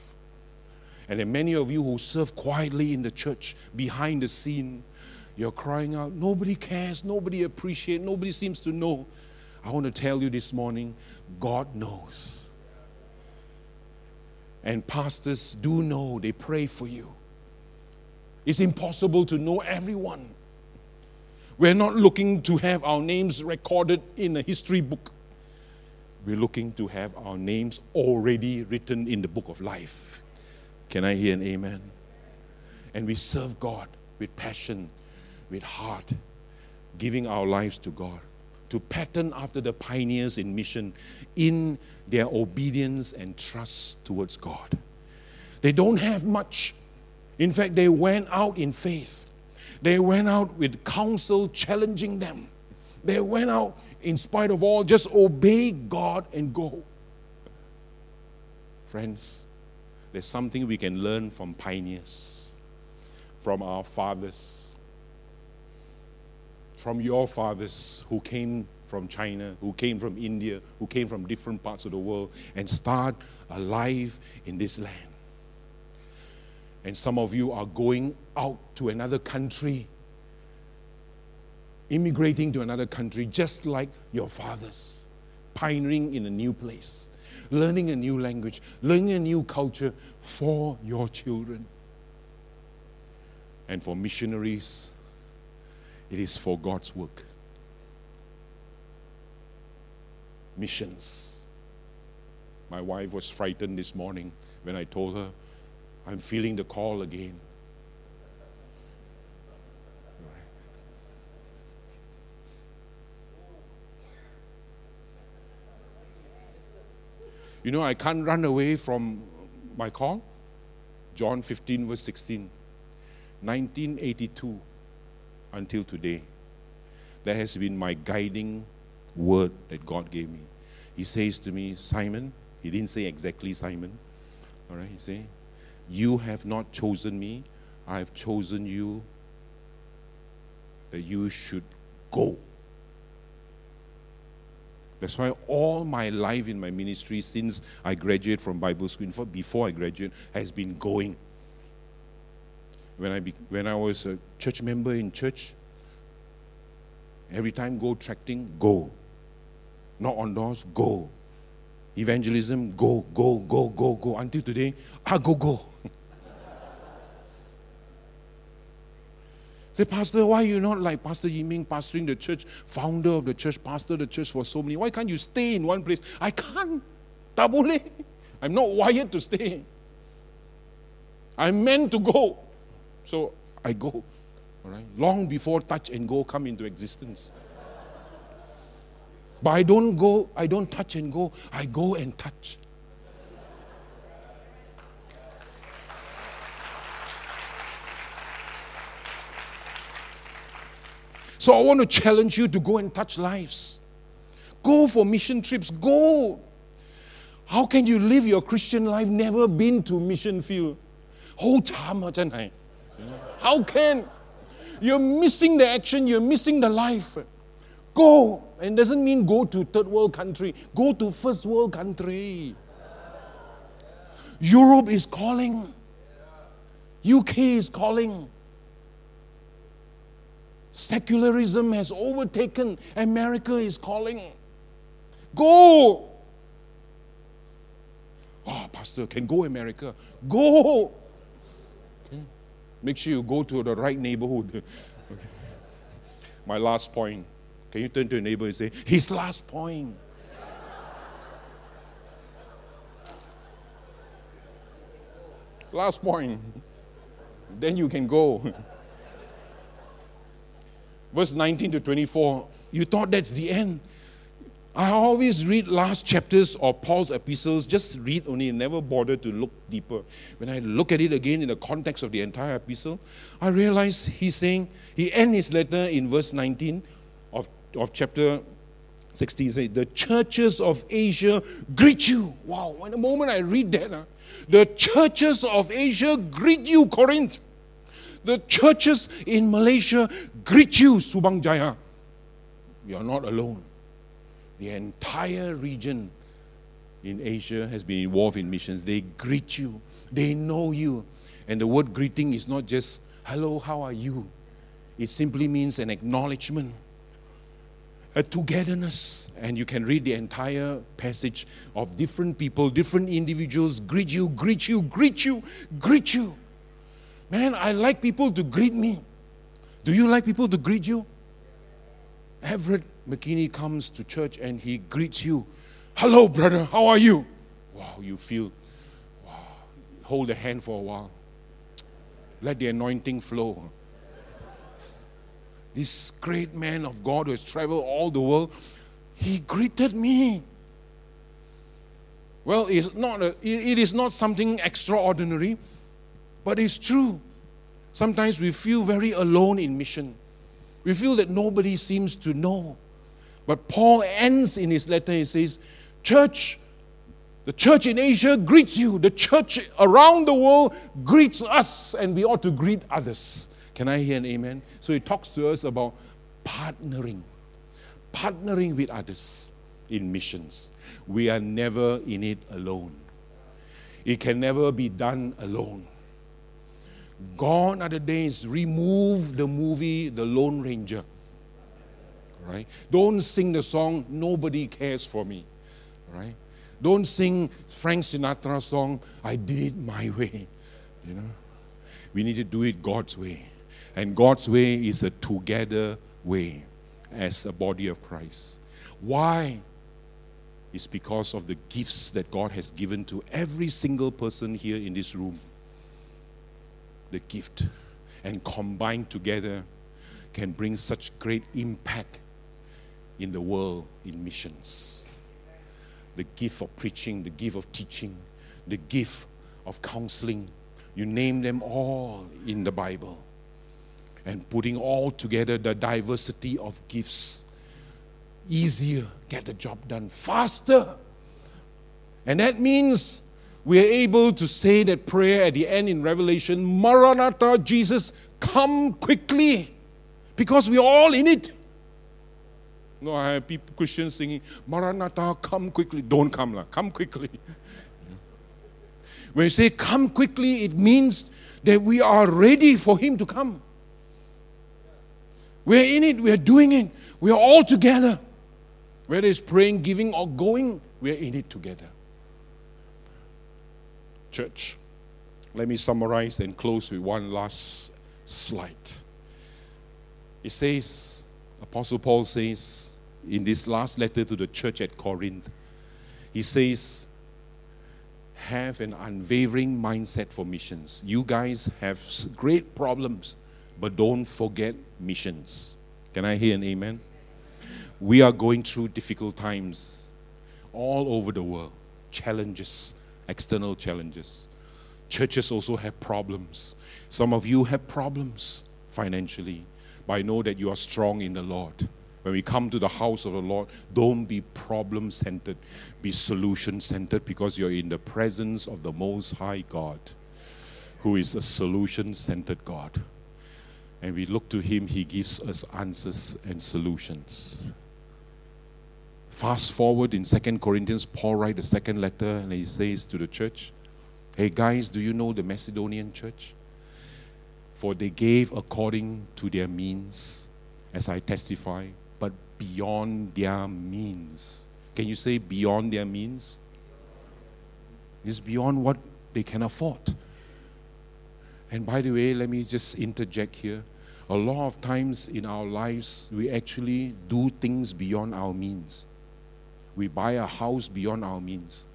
And there many of you who serve quietly in the church, behind the scene. You're crying out, nobody cares, nobody appreciates, nobody seems to know. I want to tell you this morning God knows. And pastors do know, they pray for you. It's impossible to know everyone. We're not looking to have our names recorded in a history book. We're looking to have our names already written in the book of life. Can I hear an amen? And we serve God with passion, with heart, giving our lives to God to pattern after the pioneers in mission in their obedience and trust towards God. They don't have much. In fact, they went out in faith. They went out with counsel challenging them. They went out in spite of all, just obey God and go. Friends, there's something we can learn from pioneers, from our fathers, from your fathers who came from China, who came from India, who came from different parts of the world, and start a life in this land. And some of you are going out to another country, immigrating to another country, just like your fathers, pioneering in a new place, learning a new language, learning a new culture for your children. And for missionaries, it is for God's work. Missions. My wife was frightened this morning when I told her, I'm feeling the call again. You know, I can't run away from my call. John 15, verse 16. 1982 until today. That has been my guiding word that God gave me. He says to me, Simon, he didn't say exactly Simon. All right, he say, You have not chosen me, I have chosen you that you should go. That's why all my life in my ministry since I graduated from Bible school, before I graduate, has been going when I, be, when I was a church member in church, every time go tracting, go. Knock on doors, go. Evangelism, go, go, go, go, go. Until today, I go, go. Say, Pastor, why you not like Pastor Yiming, pastoring the church, founder of the church, pastor the church for so many? Why can't you stay in one place? I can't. Tabule. I'm not wired to stay. I'm meant to go. So I go. All right? Long before touch and go come into existence. But I don't go, I don't touch and go, I go and touch. So I want to challenge you to go and touch lives. Go for mission trips. Go. How can you live your Christian life never been to mission field? 好惨啊！真系。 how can? You're missing the action, you're missing the life. Go. And doesn't mean go to third world country. Go to first world country. Europe is calling. UK is calling. Secularism has overtaken. America is calling. Go. Oh, Pastor, can go America. Go. Make sure you go to the right neighborhood. My last point. Can you turn to your neighbor and say, His last point? last point. Then you can go. Verse 19 to 24, you thought that's the end. I always read last chapters of Paul's epistles, just read only, never bother to look deeper. When I look at it again in the context of the entire epistle, I realize he's saying, he ends his letter in verse 19 of, of chapter 16. He says, The churches of Asia greet you. Wow, when the moment I read that, uh, the churches of Asia greet you, Corinth. The churches in Malaysia greet you, Subang Jaya. You are not alone. The entire region in Asia has been involved in missions. They greet you, they know you. And the word greeting is not just, hello, how are you? It simply means an acknowledgement, a togetherness. And you can read the entire passage of different people, different individuals greet you, greet you, greet you, greet you. Man, I like people to greet me. Do you like people to greet you? Everett McKinney comes to church and he greets you. Hello, brother, how are you? Wow, you feel, wow, hold a hand for a while. Let the anointing flow. This great man of God who has traveled all the world, he greeted me. Well, it's not a, it is not something extraordinary, but it's true. Sometimes we feel very alone in mission. We feel that nobody seems to know. But Paul ends in his letter, he says, Church, the church in Asia greets you. The church around the world greets us, and we ought to greet others. Can I hear an amen? So he talks to us about partnering, partnering with others in missions. We are never in it alone, it can never be done alone. Gone are the days, remove the movie The Lone Ranger right? Don't sing the song, Nobody Cares for Me, right? Don't sing Frank Sinatra song, I did it my way, you know? We need to do it God's way. And God's way is a together way as a body of Christ. Why? It's because of the gifts that God has given to every single person here in this room. The gift. And combined together can bring such great impact in the world in missions. The gift of preaching, the gift of teaching, the gift of counseling. You name them all in the Bible. And putting all together the diversity of gifts. Easier, get the job done faster. And that means we are able to say that prayer at the end in Revelation Maranatha, Jesus, come quickly. Because we're all in it. No, I have people, Christians singing, Maranatha, come quickly. Don't come, lah. come quickly. when you say come quickly, it means that we are ready for Him to come. We're in it, we're doing it, we're all together. Whether it's praying, giving, or going, we're in it together. Church, let me summarize and close with one last slide. It says, Apostle Paul says in this last letter to the church at Corinth, he says, have an unwavering mindset for missions. You guys have great problems, but don't forget missions. Can I hear an amen? We are going through difficult times all over the world, challenges, external challenges. Churches also have problems. Some of you have problems financially but I know that you are strong in the Lord. When we come to the house of the Lord, don't be problem centered, be solution centered because you're in the presence of the Most High God, who is a solution centered God. And we look to Him, He gives us answers and solutions. Fast forward in Second Corinthians, Paul writes the second letter and he says to the church, Hey guys, do you know the Macedonian church? For they gave according to their means, as I testify, but beyond their means. Can you say beyond their means? It's beyond what they can afford. And by the way, let me just interject here. a lot of times in our lives, we actually do things beyond our means. We buy a house beyond our means.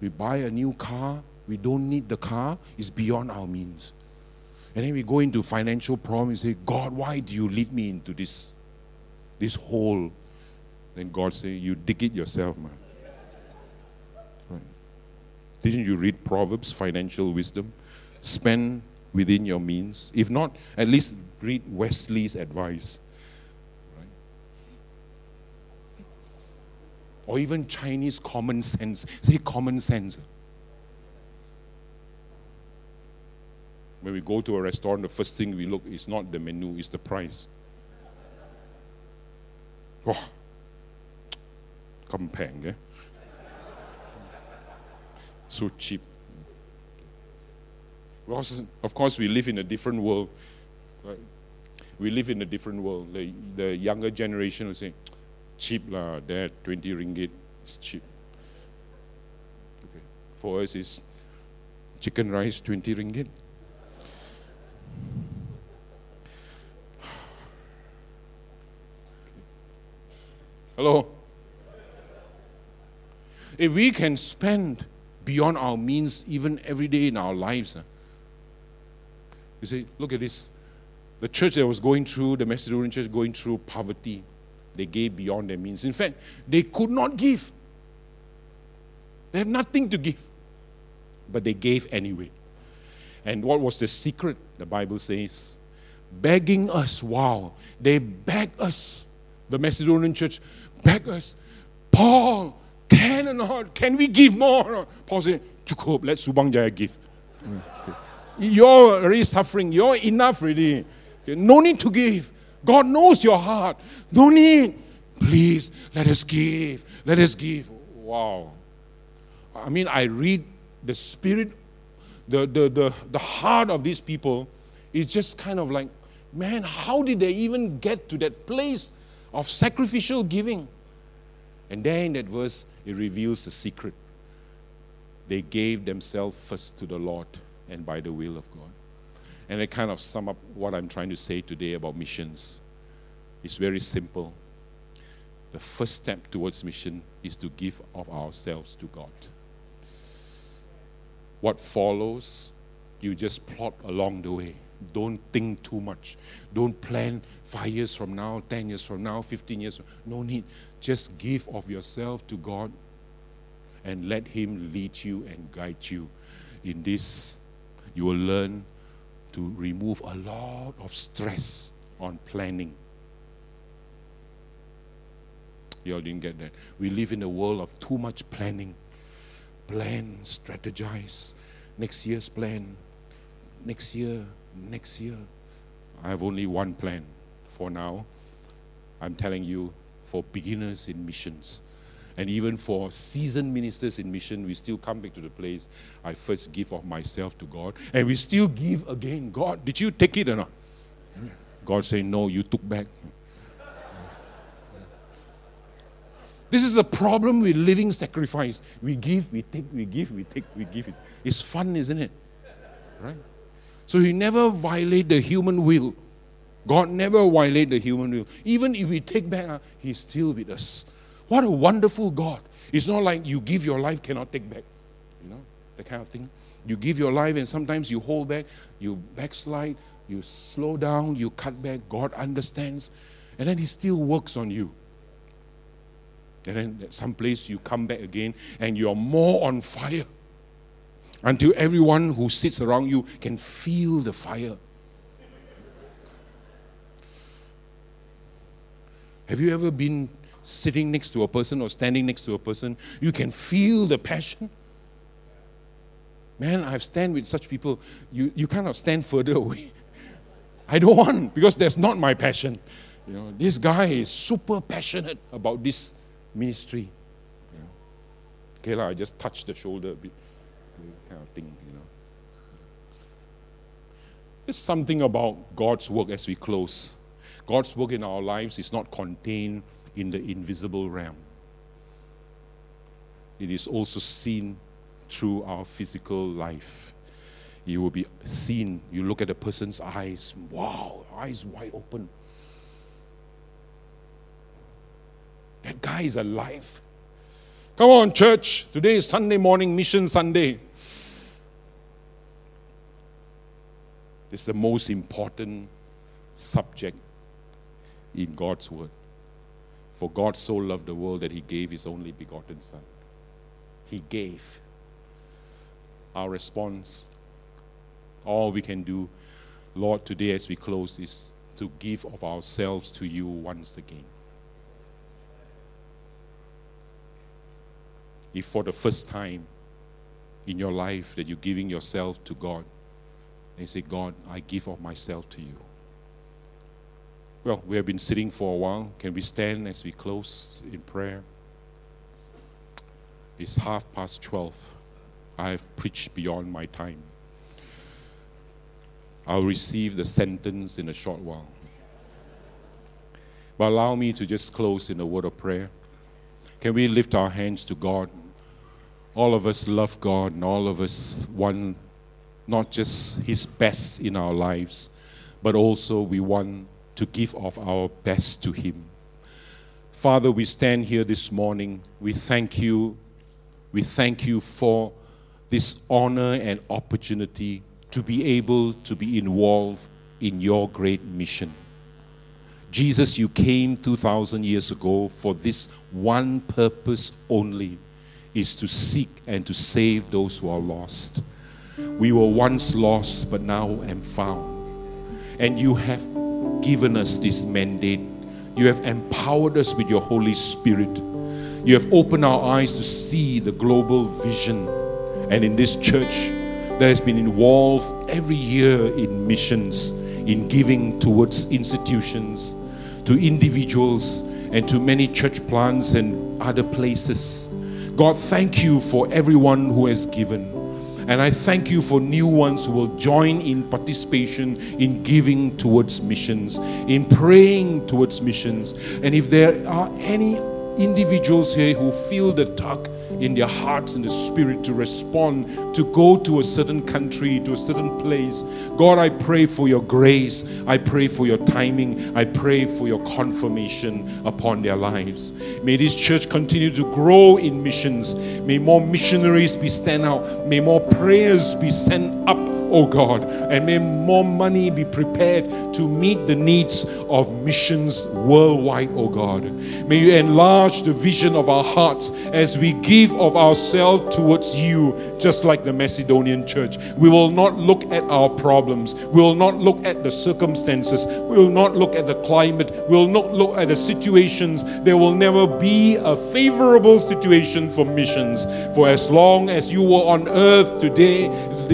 We buy a new car, we don't need the car, it's beyond our means. And then we go into financial problems and say, God, why do you lead me into this, this hole? Then God say, You dig it yourself, man. Right. Didn't you read Proverbs, financial wisdom? Spend within your means. If not, at least read Wesley's advice. Right? Or even Chinese common sense. Say common sense. When we go to a restaurant, the first thing we look is not the menu, it's the price. Wow. Compang, eh? So cheap. Of course, we live in a different world. Right? We live in a different world. The, the younger generation will say, cheap lah, dad, 20 ringgit, is cheap. Okay. For us, it's chicken rice, 20 ringgit. Hello? If we can spend beyond our means even every day in our lives, you see, look at this. The church that was going through, the Macedonian church going through poverty, they gave beyond their means. In fact, they could not give. They have nothing to give. But they gave anyway. And what was the secret? The Bible says, begging us. Wow. They begged us. The Macedonian church begged us. Paul, can or not? Can we give more? Paul said, Cukup, let Subang Jaya give. Okay. You're already suffering. You're enough already. Okay. No need to give. God knows your heart. No need. Please, let us give. Let us give. Wow. I mean, I read the spirit, the, the, the, the heart of these people is just kind of like, man, how did they even get to that place of sacrificial giving? And then in that verse, it reveals the secret. They gave themselves first to the Lord and by the will of God. And I kind of sum up what I'm trying to say today about missions. It's very simple. The first step towards mission is to give of ourselves to God. What follows, you just plot along the way. Don't think too much. Don't plan five years from now, 10 years from now, 15 years. From, no need. Just give of yourself to God and let Him lead you and guide you in this you will learn to remove a lot of stress on planning. You all didn't get that. We live in a world of too much planning. Plan, strategize. Next year's plan. Next year, next year. I have only one plan for now. I'm telling you, for beginners in missions and even for seasoned ministers in mission, we still come back to the place I first give of myself to God. And we still give again. God, did you take it or not? God saying, No, you took back. This is a problem with living sacrifice. We give, we take, we give, we take, we give it. It's fun, isn't it? Right? So he never violate the human will. God never violate the human will. Even if we take back, uh, he's still with us. What a wonderful God. It's not like you give your life, cannot take back. You know, that kind of thing. You give your life and sometimes you hold back, you backslide, you slow down, you cut back. God understands. And then He still works on you. And then at some place you come back again and you're more on fire until everyone who sits around you can feel the fire. Have you ever been sitting next to a person or standing next to a person, you can feel the passion. Man, I've stand with such people, you, you kind of stand further away. I don't want because that's not my passion. You know, this guy is super passionate about this ministry. Know. Okay, la, I just touched the shoulder a bit, kind of thing, you know. There's something about God's work as we close. God's work in our lives is not contained in the invisible realm. It is also seen through our physical life. you will be seen. You look at a person's eyes, wow, eyes wide open. That guy is alive. Come on, church. Today is Sunday morning, Mission Sunday. It's the most important subject in God's Word. For God so loved the world that He gave His only begotten Son. He gave. Our response, all we can do, Lord, today as we close, is to give of ourselves to you once again. If for the first time in your life that you're giving yourself to God, and say, God, I give of myself to you. Well, we have been sitting for a while. Can we stand as we close in prayer? It's half past 12. I have preached beyond my time. I'll receive the sentence in a short while. But allow me to just close in a word of prayer. Can we lift our hands to God? All of us love God, and all of us want not just His best in our lives, but also we want to give of our best to Him. Father, we stand here this morning. We thank you. We thank you for this honor and opportunity to be able to be involved in your great mission. Jesus, you came 2,000 years ago for this one purpose only is to seek and to save those who are lost. We were once lost, but now am found. And you have given us this mandate. You have empowered us with your Holy Spirit. You have opened our eyes to see the global vision. And in this church that has been involved every year in missions, in giving towards institutions, to individuals, and to many church plants and other places. God, thank you for everyone who has given. And I thank you for new ones who will join in participation in giving towards missions, in praying towards missions. And if there are any individuals here who feel the tug in their hearts and the spirit to respond, to go to a certain country, to a certain place. God, I pray for your grace. I pray for your timing. I pray for your confirmation upon their lives. May this church continue to grow in missions. May more missionaries be sent out. May more prayers be sent up oh God, and may more money be prepared to meet the needs of missions worldwide, oh God. May you enlarge the vision of our hearts as we give of ourselves towards you, just like the Macedonian church. We will not look at our problems, we will not look at the circumstances, we will not look at the climate, we will not look at the situations. There will never be a favorable situation for missions. For as long as you were on earth today,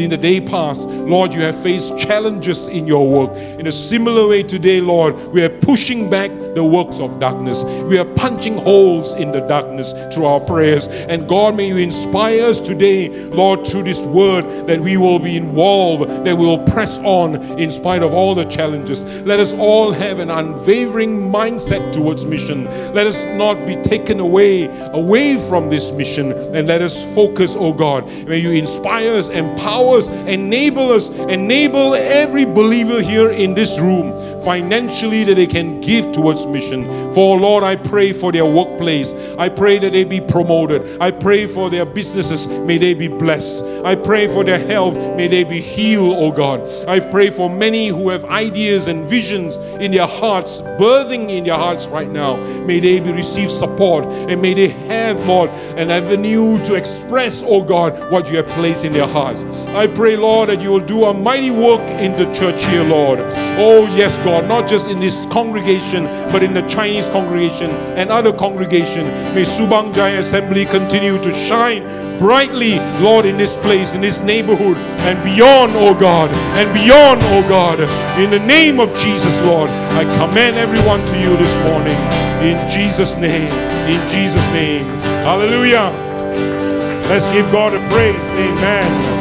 in the day past, Lord, you have faced challenges in your work. In a similar way today, Lord, we are pushing back the works of darkness. We are punching holes in the darkness through our prayers. And God, may you inspire us today, Lord, through this word, that we will be involved, that we will press on in spite of all the challenges. Let us all have an unwavering mindset towards mission. Let us not be taken away, away from this mission, and let us focus, oh God. May you inspire us, empower us, enable us, enable every believer here in this room financially that they can give towards mission. For Lord, I pray for their workplace. I pray that they be promoted. I pray for their businesses. May they be blessed. I pray for their health. May they be healed, oh God. I pray for many who have ideas and visions in their hearts, birthing in their hearts right now. May they be receive support and may they have, Lord, an avenue to express, oh God, what you have placed in their hearts. I pray, Lord, that you will do a mighty work in the church here, Lord. Oh, yes, God, not just in this congregation, but in the Chinese congregation and other congregation. May Subang Jaya Assembly continue to shine brightly, Lord, in this place, in this neighborhood, and beyond, oh God, and beyond, oh God. In the name of Jesus, Lord, I commend everyone to you this morning. In Jesus' name, in Jesus' name. Hallelujah. Let's give God a praise. Amen.